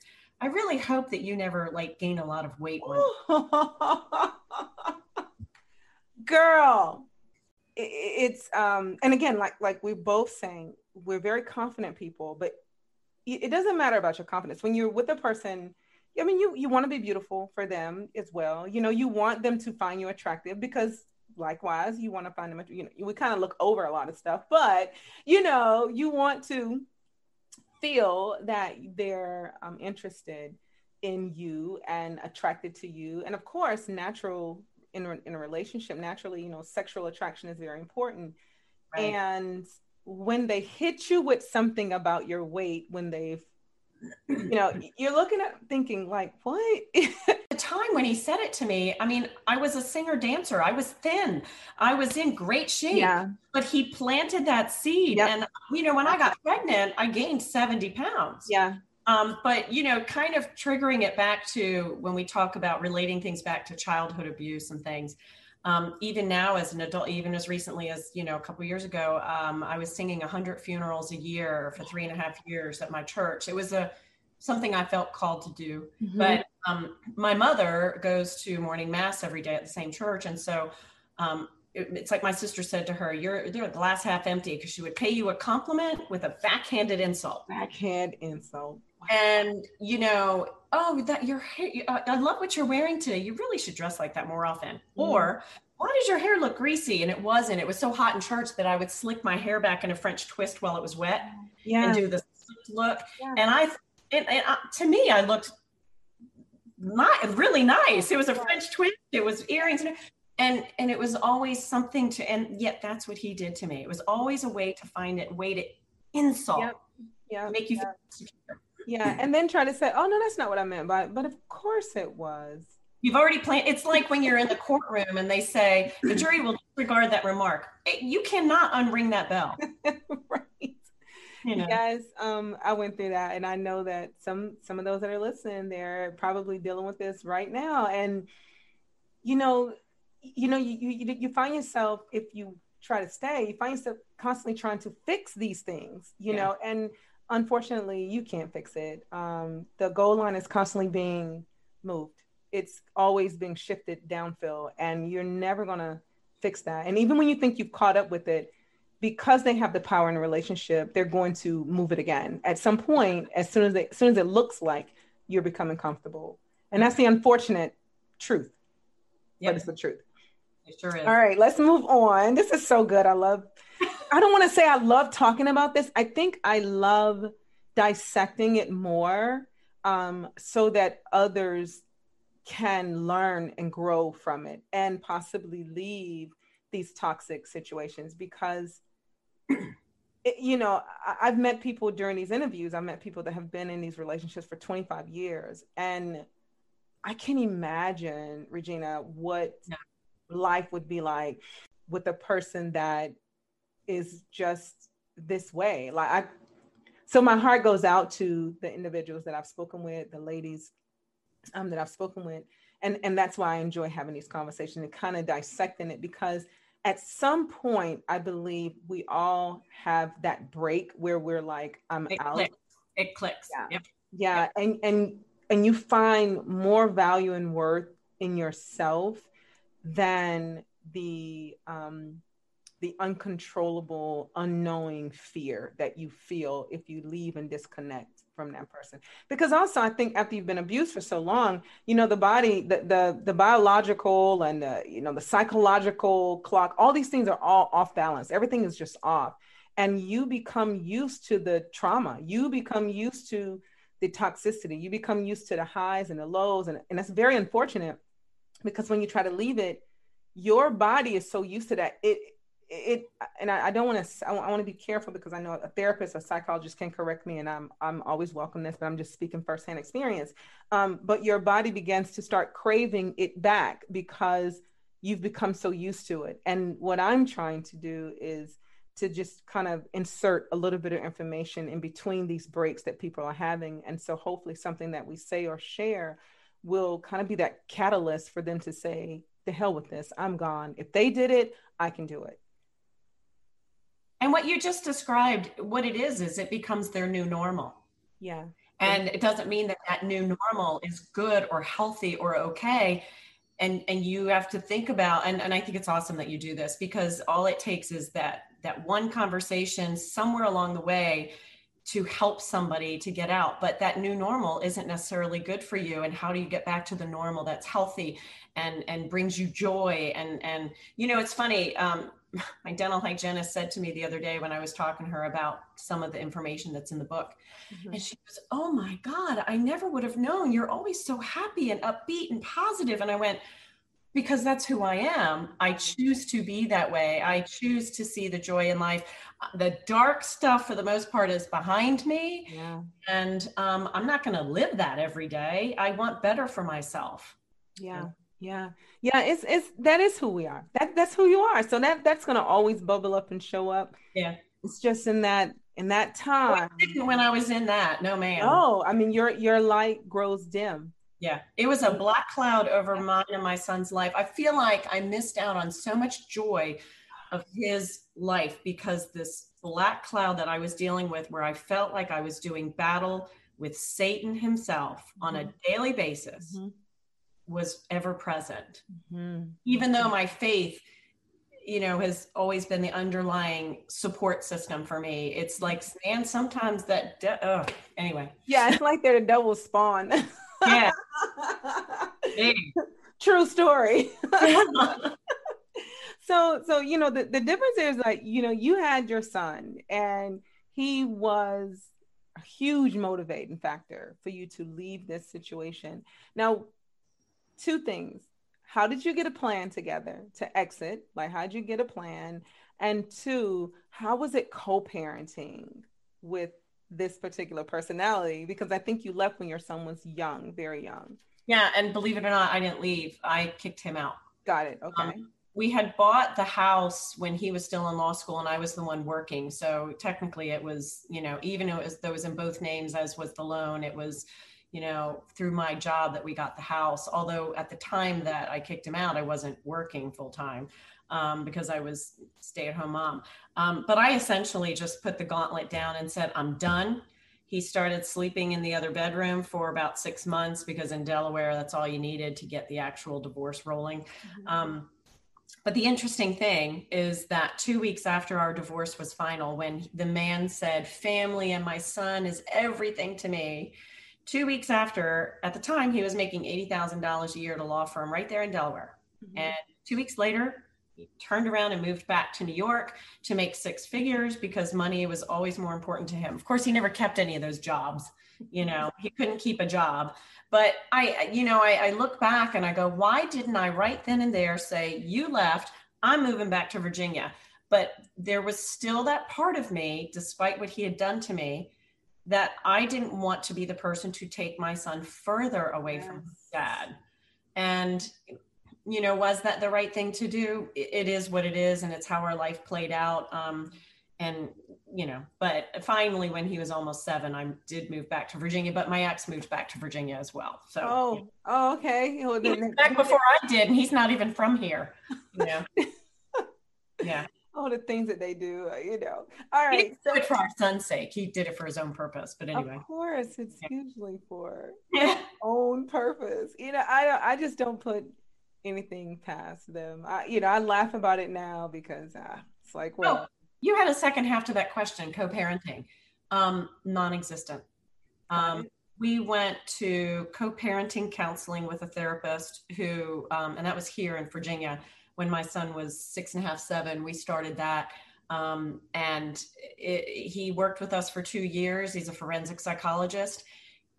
I really hope that you never like gain a lot of weight. Girl, it's um, and again, like like we're both saying, we're very confident people, but it doesn't matter about your confidence when you're with a person. I mean, you you want to be beautiful for them as well. You know, you want them to find you attractive because likewise, you want to find them. You know, we kind of look over a lot of stuff, but you know, you want to feel that they're um, interested in you and attracted to you. And of course natural in, in a relationship naturally you know sexual attraction is very important. Right. and when they hit you with something about your weight when they've you know you're looking at thinking like what time when he said it to me i mean i was a singer dancer. I was thin. I was in great shape. Yeah. but he planted that seed. Yep. and you know when i got pregnant i gained 70 pounds. Yeah. Um, but you know kind of triggering it back to when we talk about relating things back to childhood abuse and things. Um, even now as an adult even as recently as you know a couple years ago um, i was singing 100 funerals a year for three and a half years at my church. It was a something i felt called to do. Mm-hmm. but um, my mother goes to morning mass every day at the same church. And so um, it, it's like my sister said to her you're you're a glass half empty because she would pay you a compliment with a backhanded insult. Backhand insult. And you know oh that your hair uh, i love what you're wearing today. You really should dress like that more often. Mm-hmm. or why does your hair look greasy? And it wasn't. It was so hot in church that i would slick my hair back in a french twist while it was wet yeah. and do this look. Yeah. and i and, and uh, to me i looked not really nice it was a french twist it was earrings and and it was always something to and yet that's what he did to me it was always a way to find it way to insult yep. yeah make you yeah. feel secure yeah, and then try to say, "Oh no, that's not what I meant." But but of course it was. You've already planned. It's like when you're in the courtroom and they say the jury will disregard that remark. You cannot unring that bell. right. You know. Yes, um, I went through that, and I know that some some of those that are listening, they're probably dealing with this right now. And you know, you know, you you you find yourself if you try to stay, you find yourself constantly trying to fix these things. You yeah. know, and unfortunately, you can't fix it. Um, the goal line is constantly being moved. It's always being shifted downfield, and you're never gonna fix that. And even when you think you've caught up with it, because they have the power in a relationship, they're going to move it again at some point. As soon as they, as soon as it looks like you're becoming comfortable, and that's the unfortunate truth. But it's the truth. It sure is. All right, let's move on. This is so good. I love, I don't want to say I love talking about this. I think I love dissecting it more um, so that others can learn and grow from it and possibly leave these toxic situations because it, you know I, have met people during these interviews i've met people that have been in these relationships for 25 years and i can't imagine regina what yeah. life would be like with a person that is just this way like i so my heart goes out to the individuals that i've spoken with the ladies um, that I've spoken with. And, and that's why I enjoy having these conversations and kind of dissecting it because at some point, I believe we all have that break where we're like, I'm it out. Clicks. It clicks. Yeah. Yep. Yeah. Yep. And, and, and you find more value and worth in yourself than the, um, the uncontrollable, unknowing fear that you feel if you leave and disconnect from that person. Because also i think after you've been abused for so long you know the body the the, the biological and the you know the psychological clock all these things are all off balance. Everything is just off. And you become used to the trauma. You become used to the toxicity. You become used to the highs and the lows. And, and that's very unfortunate because when you try to leave it your body is so used to that it it and I, I don't want to I want to be careful because I know a therapist a psychologist can correct me and I'm I'm always welcome this but I'm just speaking firsthand experience. Um, but your body begins to start craving it back because you've become so used to it. And what I'm trying to do is to just kind of insert a little bit of information in between these breaks that people are having. And so hopefully something that we say or share will kind of be that catalyst for them to say the hell with this. I'm gone. If they did it i can do it and what you just described, what it is, is it becomes their new normal. Yeah. And it doesn't mean that that new normal is good or healthy or okay. And, and you have to think about, and, and I think it's awesome that you do this because all it takes is that, that one conversation somewhere along the way to help somebody to get out but that new normal isn't necessarily good for you and how do you get back to the normal that's healthy and and brings you joy and and you know it's funny um, my dental hygienist said to me the other day when I was talking to her about some of the information that's in the book. Mm-hmm. And she goes, Oh my God, I never would have known. You're always so happy and upbeat and positive. And I went, Because that's who I am. I choose to be that way. I choose to see the joy in life. The dark stuff, for the most part, is behind me. Yeah. And um, I'm not going to live that every day. I want better for myself. Yeah. Yeah. Yeah, it's it's that is who we are. That that's who you are. So that that's gonna always bubble up and show up. Yeah. It's just in that in that time. When I was in that, no man. Oh, I mean your your light grows dim. Yeah. It was a black cloud over mine and my son's life. I feel like I missed out on so much joy of his life because this black cloud that I was dealing with where I felt like I was doing battle with Satan himself mm-hmm. on a mm-hmm. daily basis. Mm-hmm was ever present. Mm-hmm. Even though my faith, you know, has always been the underlying support system for me. It's like, man, sometimes that, de- oh, anyway. Yeah, it's like they're the double spawn. yeah. True story. so, so, you know, the, the difference is like, you know, you had your son and he was a huge motivating factor for you to leave this situation. Now, two things. How did you get a plan together to exit? Like, how did you get a plan? And two, how was it co parenting with this particular personality? Because I think you left when your son was young, very young. Yeah. And believe it or not, I didn't leave, I kicked him out. Got it. Okay. Um, we had bought the house when he was still in law school and I was the one working. So technically it was, you know, even though it was, there was in both names as was the loan, it was you know, through my job that we got the house. Although at the time that I kicked him out, I wasn't working full time um, because I was stay at home mom. Um, but I essentially just put the gauntlet down and said, I'm done. He started sleeping in the other bedroom for about six months because in Delaware, that's all you needed to get the actual divorce rolling. Mm-hmm. Um, but the interesting thing is that two weeks after our divorce was final, when the man said, Family and my son is everything to me, two weeks after, at the time, he was making $80,000 a year at a law firm right there in Delaware. Mm-hmm. And two weeks later, he turned around and moved back to New York to make six figures because money was always more important to him. Of course, he never kept any of those jobs. You know, he couldn't keep a job. But I, you know, I, I look back and I go, why didn't I right then and there say, you left, I'm moving back to Virginia? But there was still that part of me, despite what he had done to me, that I didn't want to be the person to take my son further away yes. from dad. And, you know, was that the right thing to do? It is what it is, and it's how our life played out. Um, and you know, but finally, when he was almost seven, I did move back to Virginia. But my ex moved back to Virginia as well. So oh, oh okay. Well, back before I did, and he's not even from here. Yeah, yeah. All the things that they do, uh, you know. All right. so for our son's sake. He did it for his own purpose. But anyway. Of course, it's yeah. usually for yeah. own purpose. You know, I don't I just don't put anything past them. I, you know, I laugh about it now because uh, it's like, well. Oh you had a second half to that question, co-parenting. Um, non-existent. Um, we went to co-parenting counseling with a therapist who, um, and that was here in Virginia when my son was six and a half, seven. We started that. Um, and it, he worked with us for two years. He's a forensic psychologist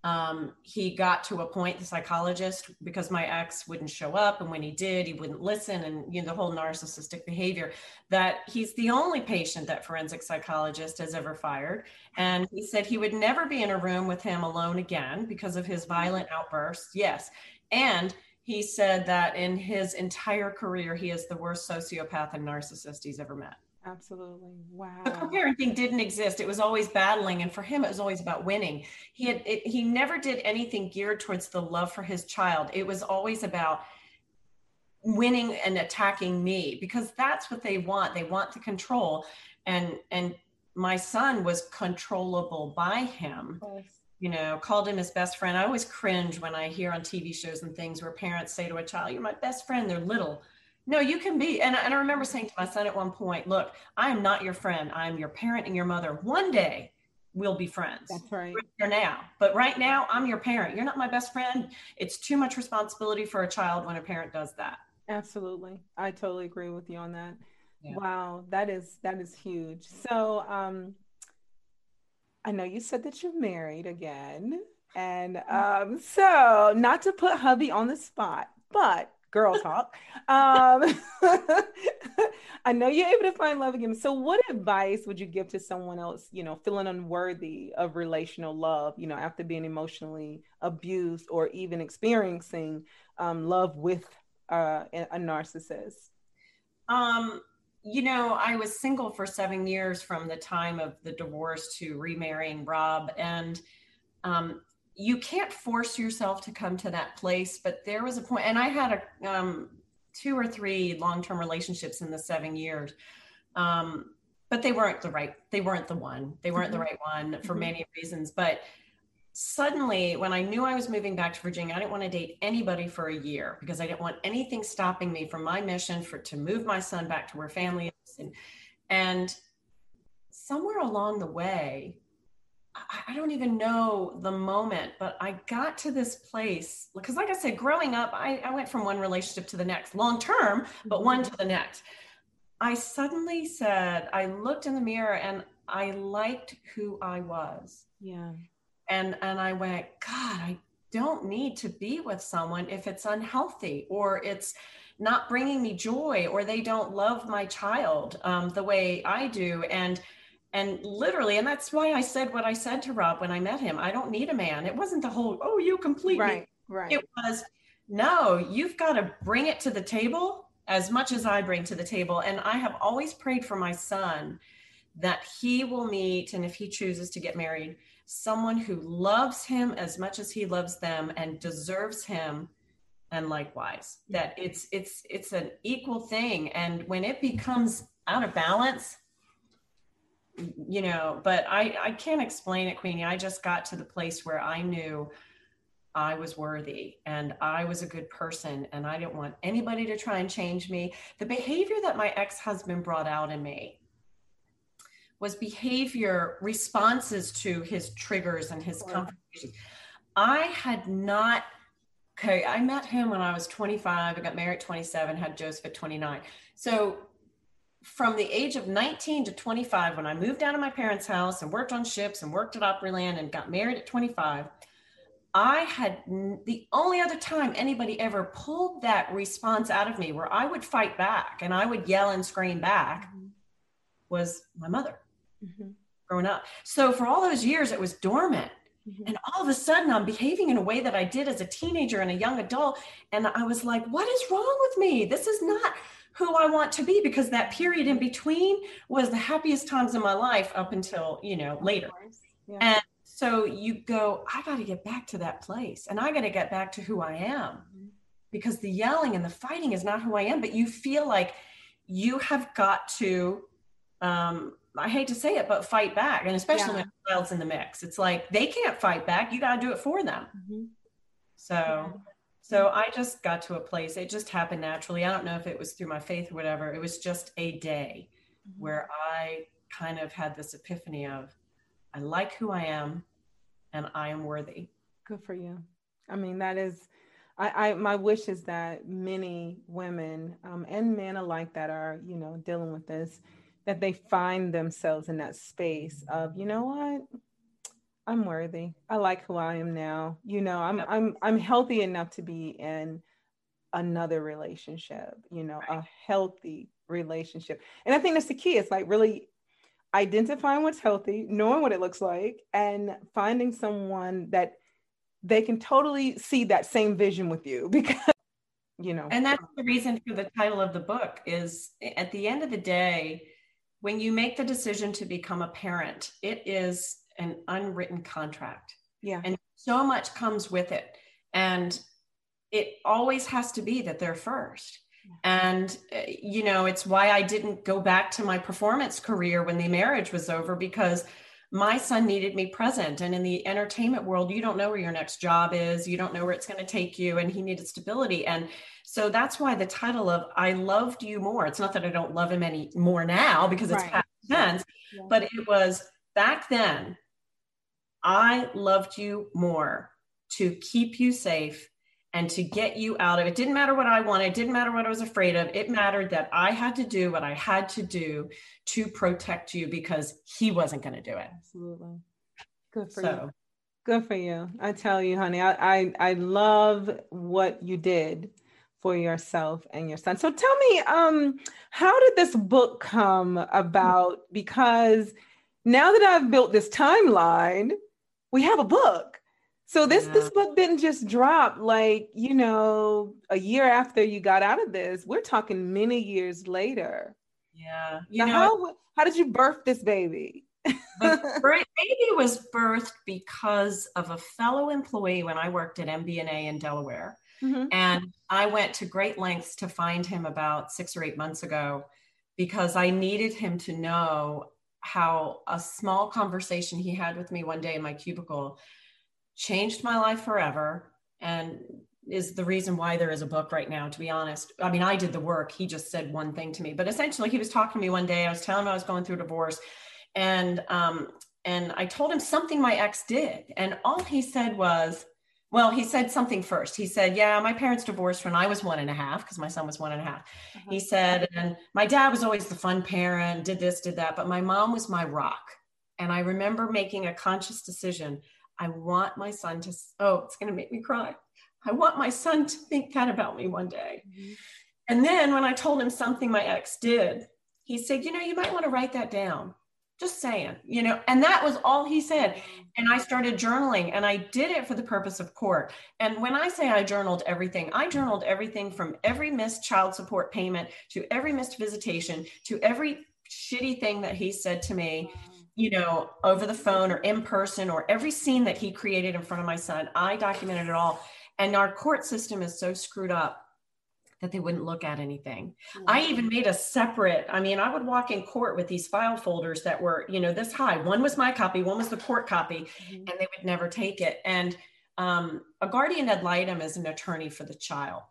um, he got to a point the psychologist because my ex wouldn't show up and when he did he wouldn't listen and you know the whole narcissistic behavior that he's the only patient that forensic psychologist has ever fired and he said he would never be in a room with him alone again because of his violent outbursts yes and he said that in his entire career he is the worst sociopath and narcissist he's ever met Absolutely. Wow. The co-parenting didn't exist. It was always battling. And for him, it was always about winning. He had, it, he never did anything geared towards the love for his child. It was always about winning and attacking me because that's what they want. They want the control. And, and my son was controllable by him. You know, called him his best friend. I always cringe when I hear on TV shows and things where parents say to a child, You're my best friend. They're little no, you can be. And, and I remember saying to my son at one point, look, I am not your friend. I'm your parent and your mother. One day we'll be friends. That's right. You're now. But right now, I'm your parent. You're not my best friend. It's too much responsibility for a child when a parent does that. Absolutely. I totally agree with you on that. Yeah. Wow, that is that is huge. So um I know you said that you're married again. And um so not to put hubby on the spot, but girl talk. Um, I know you're able to find love again. So, what advice would you give to someone else, you know, feeling unworthy of relational love, you know, after being emotionally abused or even experiencing um, love with uh, a narcissist? Um, you know, I was single for seven years from the time of the divorce to remarrying Rob. And um, you can't force yourself to come to that place but there was a point and i had a um, two or three long-term relationships in the seven years um, but they weren't the right they weren't the one they weren't mm-hmm. the right one for mm-hmm. many reasons but suddenly when i knew i was moving back to virginia i didn't want to date anybody for a year because i didn't want anything stopping me from my mission for to move my son back to where family is and, and somewhere along the way I don't even know the moment, but I got to this place because, like I said, growing up, I, I went from one relationship to the next, long term, but one mm-hmm. to the next. I suddenly said, I looked in the mirror and I liked who I was. Yeah. And and I went, God, I don't need to be with someone if it's unhealthy or it's not bringing me joy or they don't love my child um, the way I do. And and literally and that's why i said what i said to rob when i met him i don't need a man. It wasn't the whole oh you complete right right. It was no you've got to bring it to the table as much as i bring to the table. And i have always prayed for my son that he will meet and if he chooses to get married someone who loves him as much as he loves them and deserves him and likewise that it's it's it's an equal thing and when it becomes out of balance you know, but I, I can't explain it, Queenie. I just got to the place where I knew I was worthy and I was a good person and I didn't want anybody to try and change me. The behavior that my ex husband brought out in me was behavior responses to his triggers and his confrontations. I had not Okay, I met him when I was 25. I got married at 27, had Joseph at 29. So from the age of 19 to 25, when I moved out of my parents' house and worked on ships and worked at Opryland and got married at 25, I had the only other time anybody ever pulled that response out of me where I would fight back and I would yell and scream back mm-hmm. was my mother mm-hmm. growing up. So for all those years, it was dormant. Mm-hmm. And all of a sudden, I'm behaving in a way that I did as a teenager and a young adult. And I was like, what is wrong with me? This is not who I want to be because that period in between was the happiest times in my life up until, you know, later. Yeah. And so you go, I got to get back to that place and I got to get back to who I am mm-hmm. because the yelling and the fighting is not who I am. But you feel like you have got to, um, I hate to say it, but fight back. And especially yeah. when a child's in the mix, it's like they can't fight back. You got to do it for them. Mm-hmm. So, so I just got to a place, it just happened naturally. I don't know if it was through my faith or whatever. It was just a day mm-hmm. where I kind of had this epiphany of, I like who I am and I am worthy. Good for you. I mean, that is, I, I my wish is that many women um, and men alike that are, you know, dealing with this, that they find themselves in that space of, you know what, I'm worthy. I like who I am now. You know, I'm I'm I'm healthy enough to be in another relationship, you know, right. a healthy relationship. And I think that's the key. It's like really identifying what's healthy, knowing what it looks like, and finding someone that they can totally see that same vision with you because you know and that's the reason for the title of the book is at the end of the day when you make the decision to become a parent it is an unwritten contract. Yeah. And so much comes with it. And it always has to be that they're first. And, uh, you know, it's why I didn't go back to my performance career when the marriage was over because my son needed me present. And in the entertainment world, you don't know where your next job is, you don't know where it's going to take you, and he needed stability. And so that's why the title of I Loved You More, it's not that I don't love him any more now because it's right. past tense, yeah. but it was back then, I loved you more to keep you safe and to get you out of it. Didn't matter what I wanted, didn't matter what I was afraid of. It mattered that I had to do what I had to do to protect you because he wasn't going to do it. Absolutely. Good for so. you. Good for you. I tell you, honey, I, I I love what you did for yourself and your son. So tell me, um, how did this book come about? Because now that I've built this timeline, we have a book. So this yeah. this book didn't just drop like, you know, a year after you got out of this. We're talking many years later. Yeah. You know, how how did you birth this baby? the baby was birthed because of a fellow employee when I worked at MBNA in Delaware. Mm-hmm. And I went to great lengths to find him about six or eight months ago because I needed him to know how a small conversation he had with me one day in my cubicle changed my life forever and is the reason why there is a book right now to be honest. I mean i did the work. He just said one thing to me but essentially he was talking to me one day. I was telling him i was going through a divorce and um and i told him something my ex did. And all he said was well he said something first. He said yeah my parents divorced when i was one and a half because my son was one and a half. Uh-huh. he said and my dad was always the fun parent did this did that but my mom was my rock. And i remember making a conscious decision I want my son to, oh, it's going to make me cry. I want my son to think that about me one day. Mm-hmm. And then when I told him something my ex did, he said, you know, you might want to write that down. Just saying, you know, and that was all he said. Mm-hmm. And I started journaling and I did it for the purpose of court. And when I say I journaled everything, I journaled everything from every missed child support payment to every missed visitation to every shitty thing that he said to me you know, over the phone or in person or every scene that he created in front of my son. I documented it all. And our court system is so screwed up that they wouldn't look at anything. I even made a separate, I mean, I would walk in court with these file folders that were, you know, this high. One was my copy, one was the court copy, mm-hmm. and they would never take it. And um, a guardian ad litem is an attorney for the child.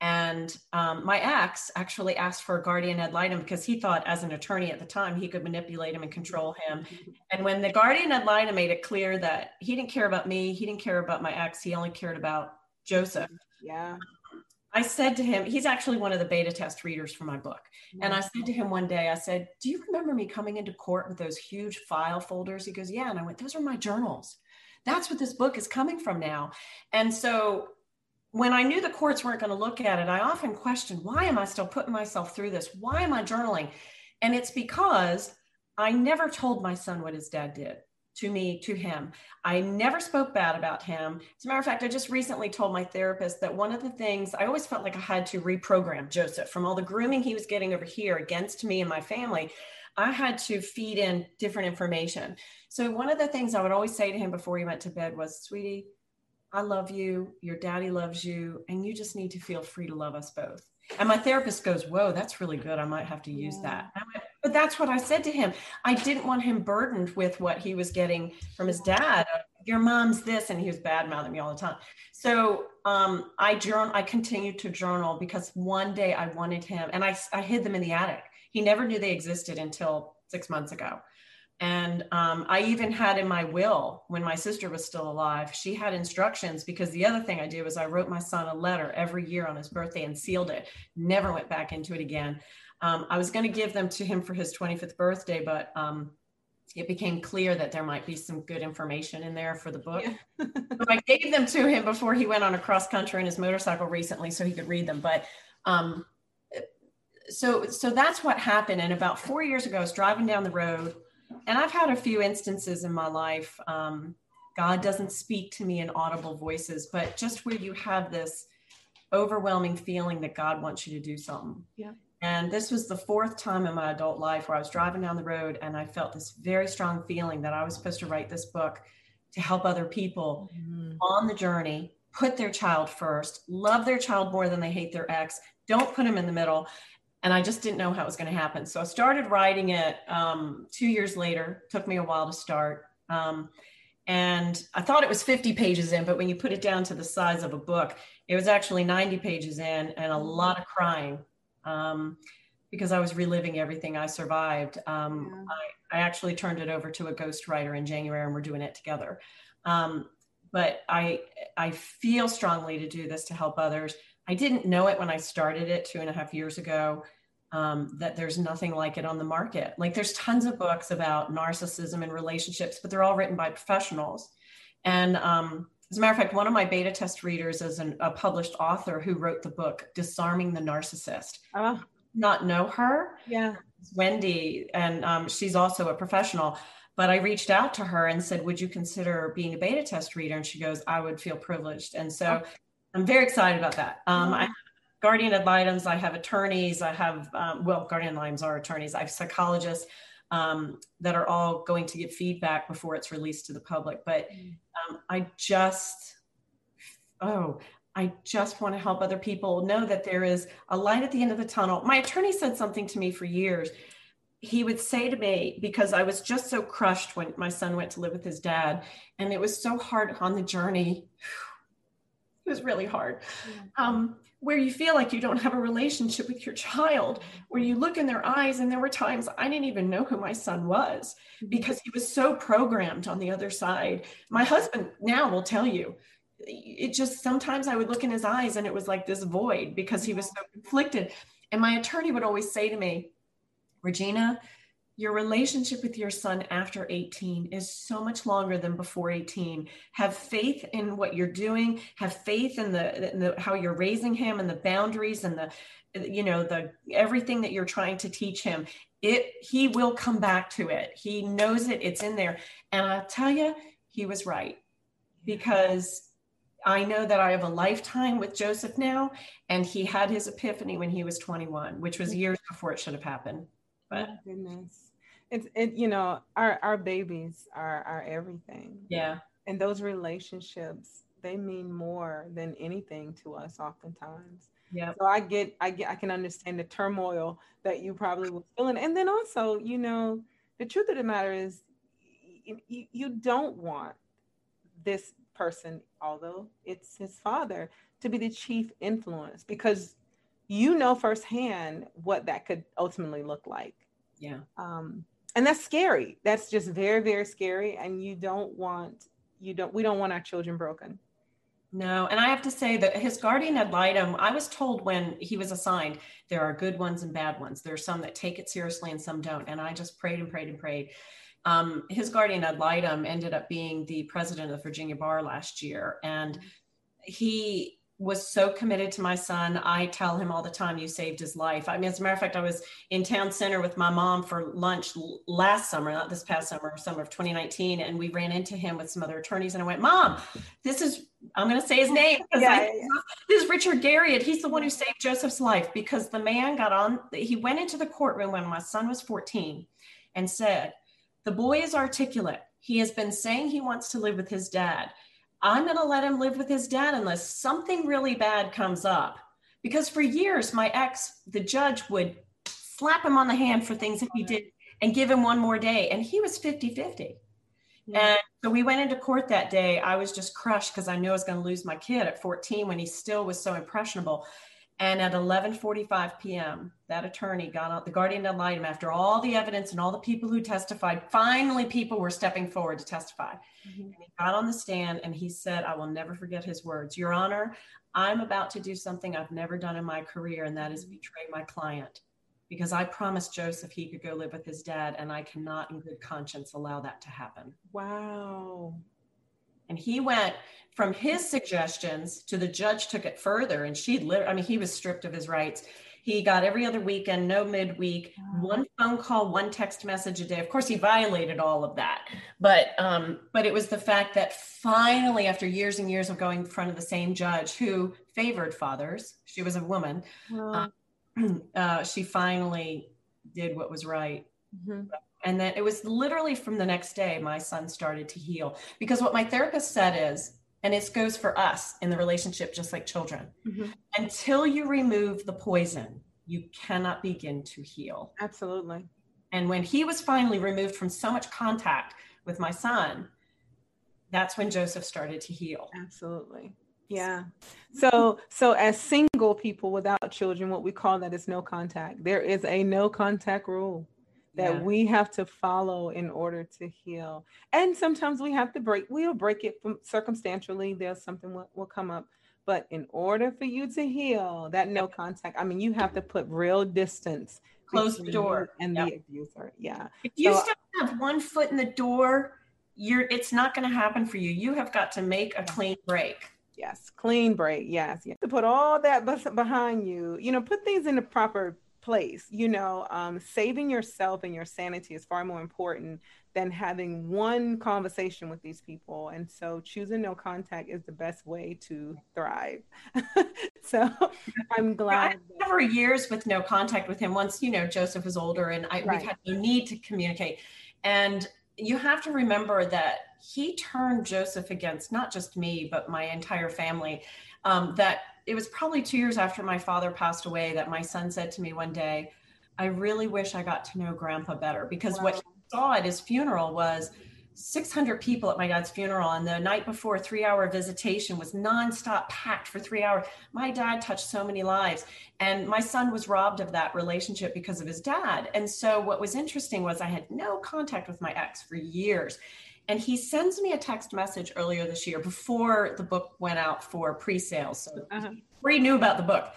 And um, my ex actually asked for a guardian ad litem because he thought, as an attorney at the time, he could manipulate him and control him. And when the guardian ad litem made it clear that he didn't care about me, he didn't care about my ex, he only cared about Joseph, Yeah. I said to him, he's actually one of the beta test readers for my book. And I said to him one day, I said, Do you remember me coming into court with those huge file folders? He goes, Yeah. And I went, Those are my journals. That's what this book is coming from now. And so when I knew the courts weren't going to look at it, I often questioned, Why am I still putting myself through this? Why am I journaling? And it's because I never told my son what his dad did to me, to him. I never spoke bad about him. As a matter of fact, I just recently told my therapist that one of the things I always felt like I had to reprogram Joseph from all the grooming he was getting over here against me and my family. I had to feed in different information. So, one of the things I would always say to him before he went to bed was, Sweetie, I love you. Your daddy loves you. And you just need to feel free to love us both. And my therapist goes, Whoa, that's really good. I might have to use yeah. that. Went, but that's what I said to him. I didn't want him burdened with what he was getting from his dad. Your mom's this, and he was bad mouthing me all the time. So um, I journal. I continued to journal because one day I wanted him, and I, I hid them in the attic. He never knew they existed until six months ago. And um, I even had in my will when my sister was still alive, she had instructions because the other thing I did was I wrote my son a letter every year on his birthday and sealed it, never went back into it again. Um, I was going to give them to him for his 25th birthday, but um, it became clear that there might be some good information in there for the book. Yeah. so I gave them to him before he went on a cross country in his motorcycle recently so he could read them. But um, so, so that's what happened. And about four years ago, I was driving down the road and I've had a few instances in my life. Um, God doesn't speak to me in audible voices, but just where you have this overwhelming feeling that God wants you to do something. Yeah. And this was the fourth time in my adult life where I was driving down the road and I felt this very strong feeling that I was supposed to write this book to help other people mm-hmm. on the journey, put their child first, love their child more than they hate their ex, don't put them in the middle and I just didn't know how it was going to happen. So I started writing it um, two years later. Took me a while to start. Um, and I thought it was 50 pages in, but when you put it down to the size of a book, it was actually 90 pages in and a mm-hmm. lot of crying um, because I was reliving everything I survived. Um, yeah. I, I, actually turned it over to a ghostwriter in January and we're doing it together. Um, but I, I feel strongly to do this to help others. I didn't know it when I started it two and a half years ago um, that there's nothing like it on the market. Like there's tons of books about narcissism and relationships, but they're all written by professionals. And um, as a matter of fact, one of my beta test readers is an, a published author who wrote the book Disarming the Narcissist. Oh. Not know her. Yeah. Wendy, and um, she's also a professional. But I reached out to her and said, Would you consider being a beta test reader? And she goes, I would feel privileged. And so oh. I'm very excited about that. Um, I guardian ad litems. I have attorneys. I have, um, well, guardian ad litems are attorneys. I have psychologists um, that are all going to get feedback before it's released to the public. But mm. um, I just, oh, I just want to help other people know that there is a light at the end of the tunnel. My attorney said something to me for years. He would say to me, because I was just so crushed when my son went to live with his dad, and it was so hard on the journey. It was really hard. Um, where you feel like you don't have a relationship with your child, where you look in their eyes. And there were times I didn't even know who my son was mm-hmm. because he was so programmed on the other side. My husband now will tell you, it just sometimes I would look in his eyes and it was like this void because he was so conflicted. And my attorney would always say to me, Regina, your relationship with your son after 18 is so much longer than before 18 have faith in what you're doing. Have faith in the, in the, how you're raising him and the boundaries and the you know the everything that you're trying to teach him. It he will come back to it. He knows it. It's in there. And i'll tell you he was right. Because i know that i have a lifetime with joseph now and he had his epiphany when he was 21 which was years before it should have happened. But oh, goodness it's it you know our our babies are are everything. Yeah. And those relationships they mean more than anything to us oftentimes. Yeah so i get i get i can understand the turmoil that you probably were feeling. And then also you know the truth of the matter is you, you don't want this person although it's his father to be the chief influence because you know firsthand what that could ultimately look like. Yeah. Um and that's scary that's just very very scary and you don't want you don't we don't want our children broken No, and I have to say that his guardian ad litem, I was told when he was assigned, there are good ones and bad ones. There are some that take it seriously and some don't. And I just prayed and prayed and prayed. Um, his guardian ad litem ended up being the president of the Virginia Bar last year. And he was so committed to my son. I tell him all the time, you saved his life. I mean, as a matter of fact, I was in town center with my mom for lunch last summer, not this past summer, summer of 2019. And we ran into him with some other attorneys. And I went, Mom, this is, I'm going to say his name. Yeah, I, yeah, This is Richard Garriott. He's the one who saved Joseph's life because the man got on, he went into the courtroom when my son was 14 and said, The boy is articulate. He has been saying he wants to live with his dad. I'm going to let him live with his dad unless something really bad comes up. Because for years, my ex, the judge, would slap him on the hand for things that he did and give him one more day. And he was 50 50. And so we went into court that day. I was just crushed because I knew I was going to lose my kid at 14 when he still was so impressionable. And at 11:45 p.m., that attorney got out the guardian ad litem after all the evidence and all the people who testified. Finally, people were stepping forward to testify. Mm-hmm. And he got on the stand and he said, "I will never forget his words. Your Honor, I'm about to do something I've never done in my career, and that is mm-hmm. betray my client." Because I promised Joseph he could go live with his dad, and I cannot, in good conscience, allow that to happen. Wow. And he went from his suggestions to the judge took it further and she literally, I mean, he was stripped of his rights. He got every other weekend, no midweek, one phone call, one text message a day. Of course, he violated all of that, but um, but it was the fact that finally, after years and years of going in front of the same judge who favored fathers, she was a woman. Uh, uh, she finally did what was right. Mm-hmm. And then it was literally from the next day, my son started to heal. Because what my therapist said is, and it goes for us in the relationship, just like children, mm-hmm. until you remove the poison, you cannot begin to heal. Absolutely. And when he was finally removed from so much contact with my son, that's when Joseph started to heal. Absolutely. Yeah. So so as single people without children, what we call that is no contact. There is a no contact rule that yeah. we have to follow in order to heal. And sometimes we have to break, we'll break it from circumstantially. There's something will, will come up. But in order for you to heal, that no contact, I mean, you have to put real distance. Close the door. And yep. the abuser. Yeah. If you so, still have one foot in the door, you're it's not going to happen for you. You have got to make a clean break. Yes, clean break. Yes, you have to put all that behind you. You know, put things in the proper place. You know, um, saving yourself and your sanity is far more important than having one conversation with these people. And so choosing no contact is the best way to thrive. so I'm glad. Yeah, for years with no contact with him. Once, you know, Joseph was older and I, right. we've had no need to communicate. And you have to remember that he turned Joseph against not just me, but my entire family. Um, that it was probably two years after my father passed away that my son said to me one day, I really wish I got to know grandpa better because wow. what he saw at his funeral was 600 people at my dad's funeral. And the night before, three hour visitation was nonstop packed for three hours. My dad touched so many lives. And my son was robbed of that relationship because of his dad. And so what was interesting was I had no contact with my ex for years. And he sends me a text message earlier this year before the book went out for pre-sale. So uh-huh. he knew about the book.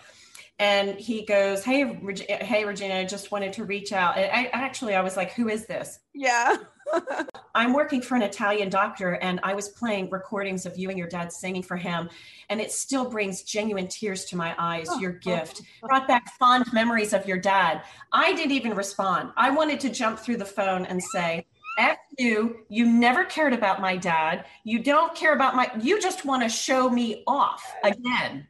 And he goes, "Hey, Reg- hey, Regina, I just wanted to reach out." And I actually, I was like, "Who is this?" Yeah. I'm working for an Italian doctor, and I was playing recordings of you and your dad singing for him, and it still brings genuine tears to my eyes. Your gift brought back fond memories of your dad. I didn't even respond. I wanted to jump through the phone and say, F you, you never cared about my dad. You don't care about my, you just want to show me off again.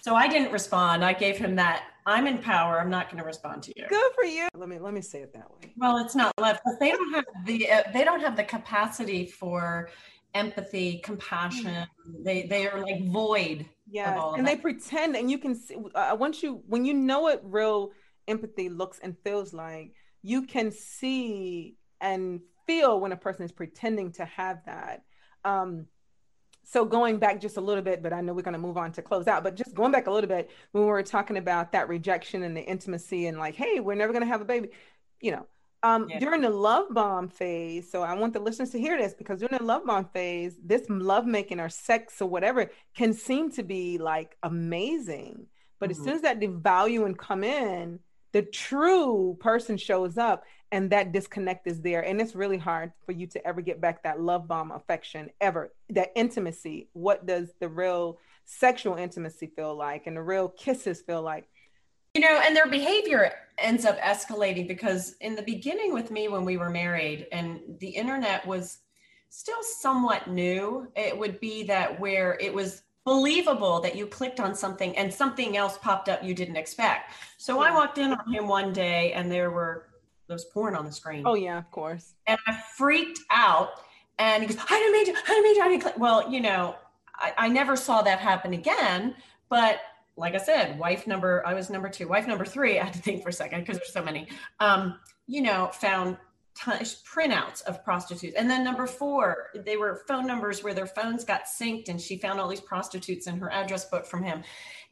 So I didn't respond. I gave him that I'm in power. I'm not going to respond to you. Good for you. Let me let me say it that way. Well, it's not left. They don't have the uh, they don't have the capacity for empathy, compassion. They they are like void. Yeah, and that. they pretend, and you can see uh, once you when you know what real empathy looks and feels like, you can see and feel when a person is pretending to have that. Um, so going back just a little bit, but I know we're going to move on to close out, but just going back a little bit when we were talking about that rejection and the intimacy and like, hey, we're never going to have a baby, you know, Um, yeah. during the love bomb phase, so I want the listeners to hear this because during the love bomb phase, this love making or sex or whatever can seem to be like amazing. But mm-hmm. as soon as that devalue and come in, the true person shows up and that disconnect is there. And it's really hard for you to ever get back that love bomb affection ever, that intimacy. What does the real sexual intimacy feel like and the real kisses feel like? You know, and their behavior ends up escalating because in the beginning with me when we were married and the internet was still somewhat new, it would be that where it was believable that you clicked on something and something else popped up you didn't expect. So yeah. I walked in on him one day and there were those porn on the screen. Oh yeah, of course. And I freaked out and he goes, I didn't mean to, I didn't mean to, I didn't click. Well, you know, I, I never saw that happen again, but like I said, wife number, I was number two, wife number three, I had to think for a second because there's so many, um, you know, found printouts of prostitutes. And then number four, they were phone numbers where their phones got synced and she found all these prostitutes in her address book from him.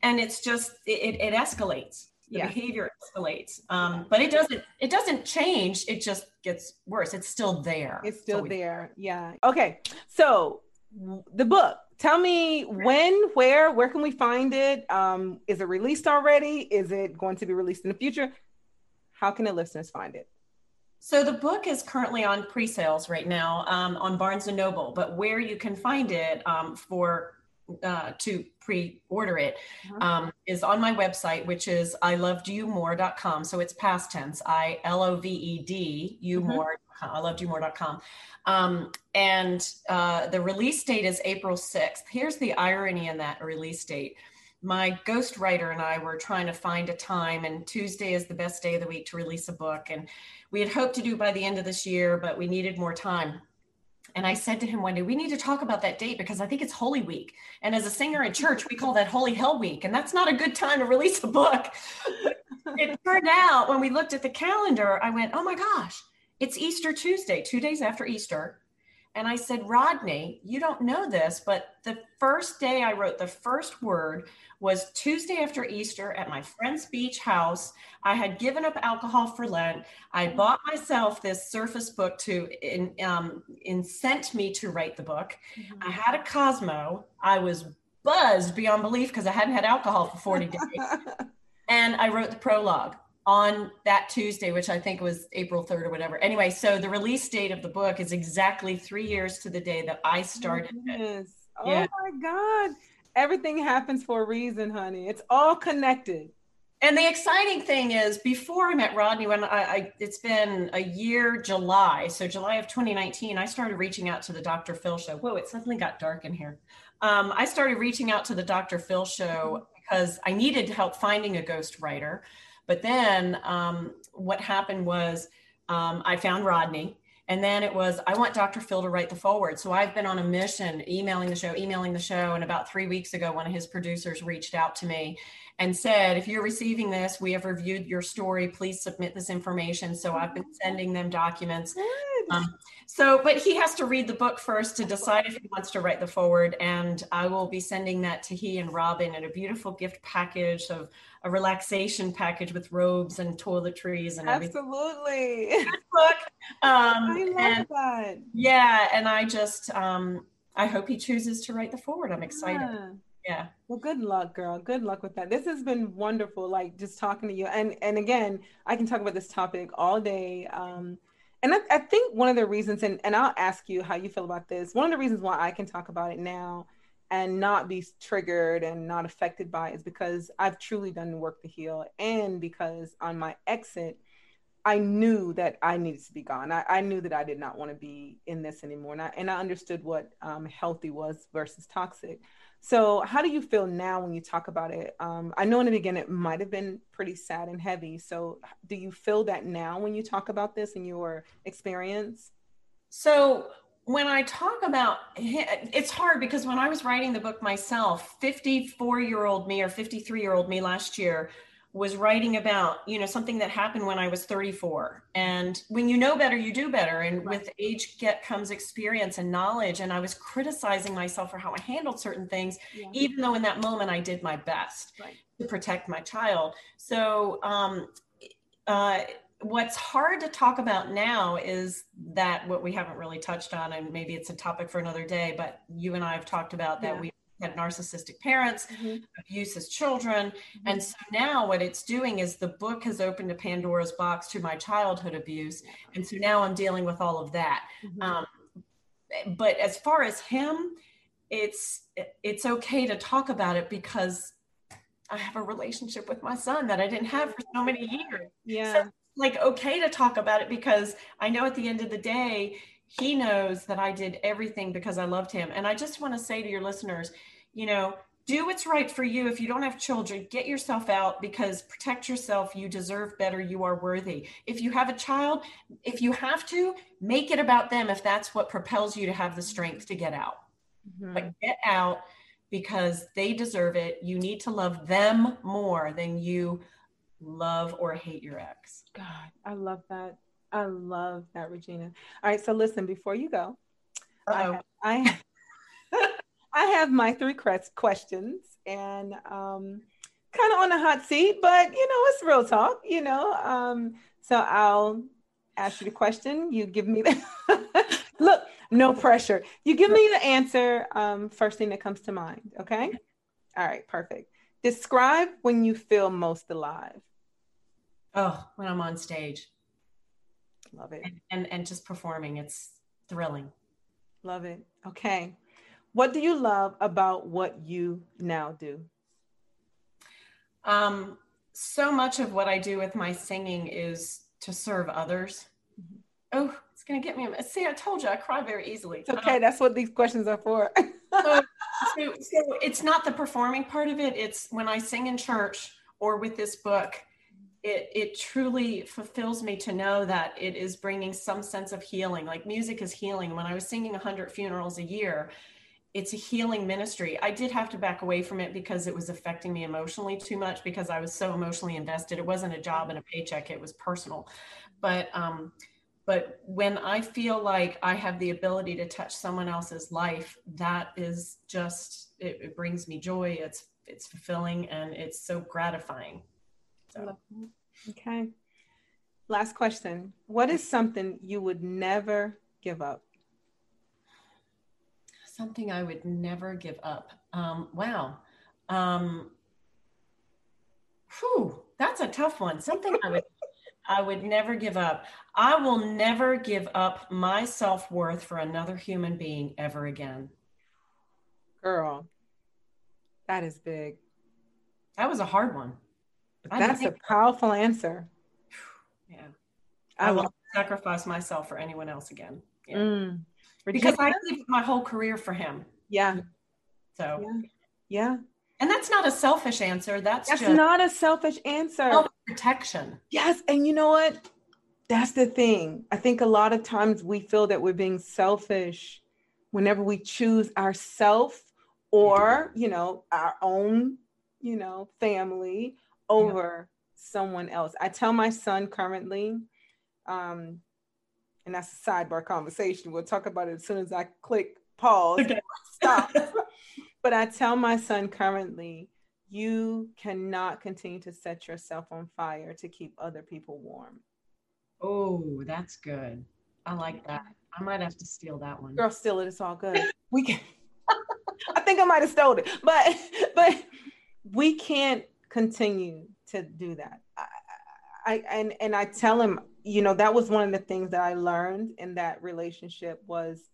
And it's just, it, it escalates. The yeah. behavior escalates. Um, but it doesn't, it doesn't change. It just gets worse. It's still there. It's still there. Yeah. Okay. So the book, tell me when where where can we find it um is it released already is it going to be released in the future how can the listeners find it so the book is currently on pre-sales right now um, on barnes and noble but where you can find it um, for uh, to pre-order it uh-huh. um, is on my website which is i loved you more.com so it's past tense i l-o-v-e-d you mm-hmm. more i loved you more.com um, and uh, the release date is April 6th. Here's the irony in that release date. My ghostwriter and I were trying to find a time, and Tuesday is the best day of the week to release a book. And we had hoped to do by the end of this year, but we needed more time. And I said to him one day, we need to talk about that date because I think it's Holy Week. And as a singer in church, we call that Holy Hell Week. And that's not a good time to release a book. it turned out when we looked at the calendar, I went, oh my gosh, it's Easter Tuesday, two days after Easter. And I said, Rodney, you don't know this, but the first day I wrote the first word was Tuesday after Easter at my friend's beach house. I had given up alcohol for Lent. I bought myself this surface book to in, um, incent me to write the book. Mm-hmm. I had a Cosmo. I was buzzed beyond belief because I hadn't had alcohol for 40 days. and I wrote the prologue on that Tuesday, which I think was April 3rd or whatever. Anyway, so the release date of the book is exactly three years to the day that I started it. Oh yeah. my God. Everything happens for a reason, honey. It's all connected. And the exciting thing is, before I met Rodney, when I, I, it's been a year, July, so July of 2019, I started reaching out to the Dr. Phil show. Whoa, it suddenly got dark in here. Um, I started reaching out to the Dr. Phil show because I needed help finding a ghost writer. But then um, what happened was um, I found Rodney. And then it was, I want Dr. Phil to write the foreword. So I've been on a mission, emailing the show, emailing the show. And about three weeks ago, one of his producers reached out to me and said, if you're receiving this, we have reviewed your story. Please submit this information. So I've been sending them documents. Um, so, but he has to read the book first to decide if he wants to write the foreword. And I will be sending that to he and Robin in a beautiful gift package of a relaxation package with robes and toiletries and everything. Absolutely. book. Um, I love and, that. Yeah. And I just, um, I hope he chooses to write the foreword. I'm excited. Yeah yeah well good luck girl good luck with that this has been wonderful like just talking to you and and again i can talk about this topic all day um and I, I, think one of the reasons and, and i'll ask you how you feel about this one of the reasons why i can talk about it now and not be triggered and not affected by it is because i've truly done the work to heal and because on my exit I knew that I needed to be gone. I, I knew that I did not want to be in this anymore. And I, and I understood what um, healthy was versus toxic. So, how do you feel now when you talk about it? Um, I know in the beginning it might have been pretty sad and heavy. So, do you feel that now when you talk about this in your experience? So, when I talk about it's hard because when I was writing the book myself, 54 year old me or 53 year old me last year was writing about you know something that happened when i was 34 and when you know better you do better and right. with age get comes experience and knowledge and i was criticizing myself for how i handled certain things yeah. even though in that moment i did my best right. to protect my child so um, uh, what's hard to talk about now is that what we haven't really touched on, and maybe it's a topic for another day, but you and I have talked about that yeah. we had narcissistic parents, mm-hmm. abuse as children. Mm-hmm. And so now what it's doing is the book has opened a Pandora's box to my childhood abuse. And so now I'm dealing with all of that. Mm-hmm. Um, but as far as him, it's it's okay to talk about it because I have a relationship with my son that I didn't have for so many years. Yeah. So like okay to talk about it because I know at the end of the day, he knows that I did everything because I loved him. And I just want to say to your listeners, you know, do what's right for you. If you don't have children, get yourself out because protect yourself. You deserve better. You are worthy. If you have a child, if you have to, make it about them if that's what propels you to have the strength to get out. Mm-hmm. But get out because they deserve it. You need to love them more than you love or hate your ex. God, I love that. I love that, Regina. All right, so listen, before you go, Uh-oh. I, I I have my three questions and um, kind of on the hot seat, but you know, it's real talk, you know. Um, so I'll ask you the question. You give me the look, no pressure. You give me the answer um, first thing that comes to mind. Okay. All right. Perfect. Describe when you feel most alive. Oh, when I'm on stage. Love it. And, and, and just performing. It's thrilling. Love it. Okay. What do you love about what you now do? Um, so much of what I do with my singing is to serve others. Mm-hmm. Oh, it's gonna get me. See, I told you I cry very easily. It's okay. Um, That's what these questions are for. so, so, so it's not the performing part of it. It's when I sing in church or with this book. It, it truly fulfills me to know that it is bringing some sense of healing. Like music is healing. When I was singing 100 funerals a year, it's a healing ministry. I did have to back away from it because it was affecting me emotionally too much because I was so emotionally invested. It wasn't a job and a paycheck, it was personal. But um but when I feel like I have the ability to touch someone else's life, that is just it, it brings me joy. It's it's fulfilling and it's so gratifying. So. Okay. Last question. What is something you would never give up? something I would never give up. Um, wow. Um, whew, that's a tough one. Something I would I would never give up. I will never give up my self worth for another human being ever again. Girl, that is big. That was a hard one. That's a powerful answer. Yeah. I, I will sacrifice myself for anyone else again. Yeah. Mm because I lived my whole career for him. Yeah. So yeah. yeah. And that's not a selfish answer. That's that's not a selfish answer. protection. Yes. And you know what? That's the thing. I think a lot of times we feel that we're being selfish whenever we choose ourself or, you know, our own, you know, family over yeah. someone else. I tell my son currently, um, and that's a sidebar conversation. We'll talk about it as soon as I click pause. Okay. Stop. but I tell my son currently, you cannot continue to set yourself on fire to keep other people warm. Oh, that's good. I like that. I might have to steal that one. Girl, steal it. It's all good. We can. I think I might have stole it, but but we can't continue to do that. I, I and and I tell him you know that was one of the things that i learned in that relationship was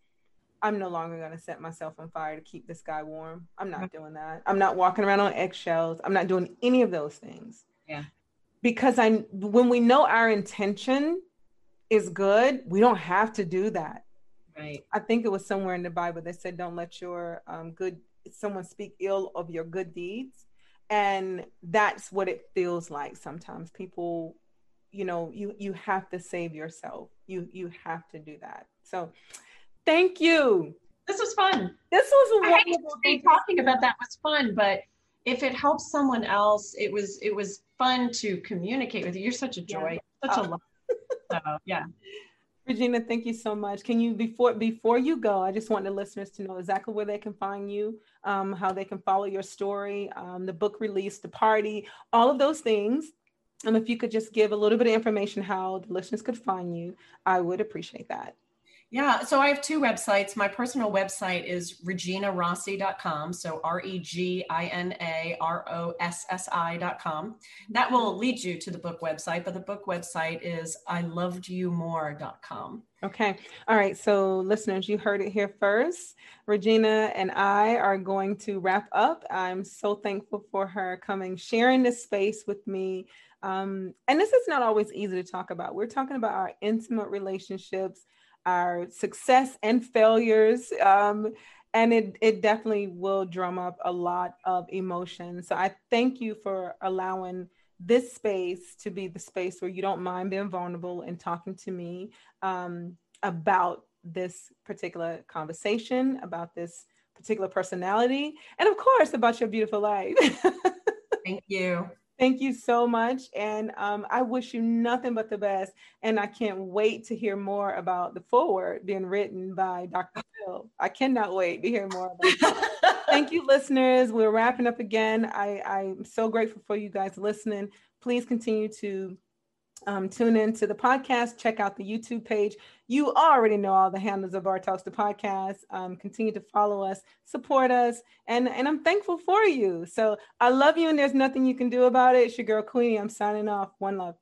i'm no longer going to set myself on fire to keep this guy warm. I'm not doing that. I'm not walking around on eggshells. I'm not doing any of those things. Yeah. Because i when we know our intention is good we don't have to do that. Right. I think it was somewhere in the bible that said don't let your um, good someone speak ill of your good deeds and that's what it feels like sometimes. People you know you you have to save yourself. You you have to do that. So thank you. This was fun. This was a wonderful. I talking about that was fun but if it helps someone else it was it was fun to communicate with you. You're such a joy. Yeah. such oh. a love so yeah Regina, thank you so much. Can you before before you go, I just want the listeners to know exactly where they can find you, um, how they can follow your story, um, the book release, the party, all of those things And if you could just give a little bit of information how the listeners could find you, I would appreciate that. Yeah, so I have two websites. My personal website is reginarossi.com. So R E G I N A R O S S I.com. That will lead you to the book website, but the book website is I loved you more.com. Okay. All right. So, listeners, you heard it here first. Regina and I are going to wrap up. I'm so thankful for her coming, sharing this space with me. Um, and this is not always easy to talk about. We're talking about our intimate relationships our success and failures. Um, and it, it definitely will drum up a lot of emotion. So I thank you for allowing this space to be the space where you don't mind being vulnerable and talking to me um, about this particular conversation, about this particular personality, and of course, about your beautiful life. Thank you. Thank you so much. And um, I wish you nothing but the best. And I can't wait to hear more about the foreword being written by Dr. Phil. I cannot wait to hear more about Thank you, listeners. We're wrapping up again. I, I'm so grateful for you guys listening. Please continue to um, tune in to the podcast, check out the YouTube page. You already know all the handles of Bar Talks the podcast. Um, continue to follow us, support us, and, and I'm thankful for you. So I love you, and there's nothing you can do about it. It's your girl Queenie. I'm signing off. One love.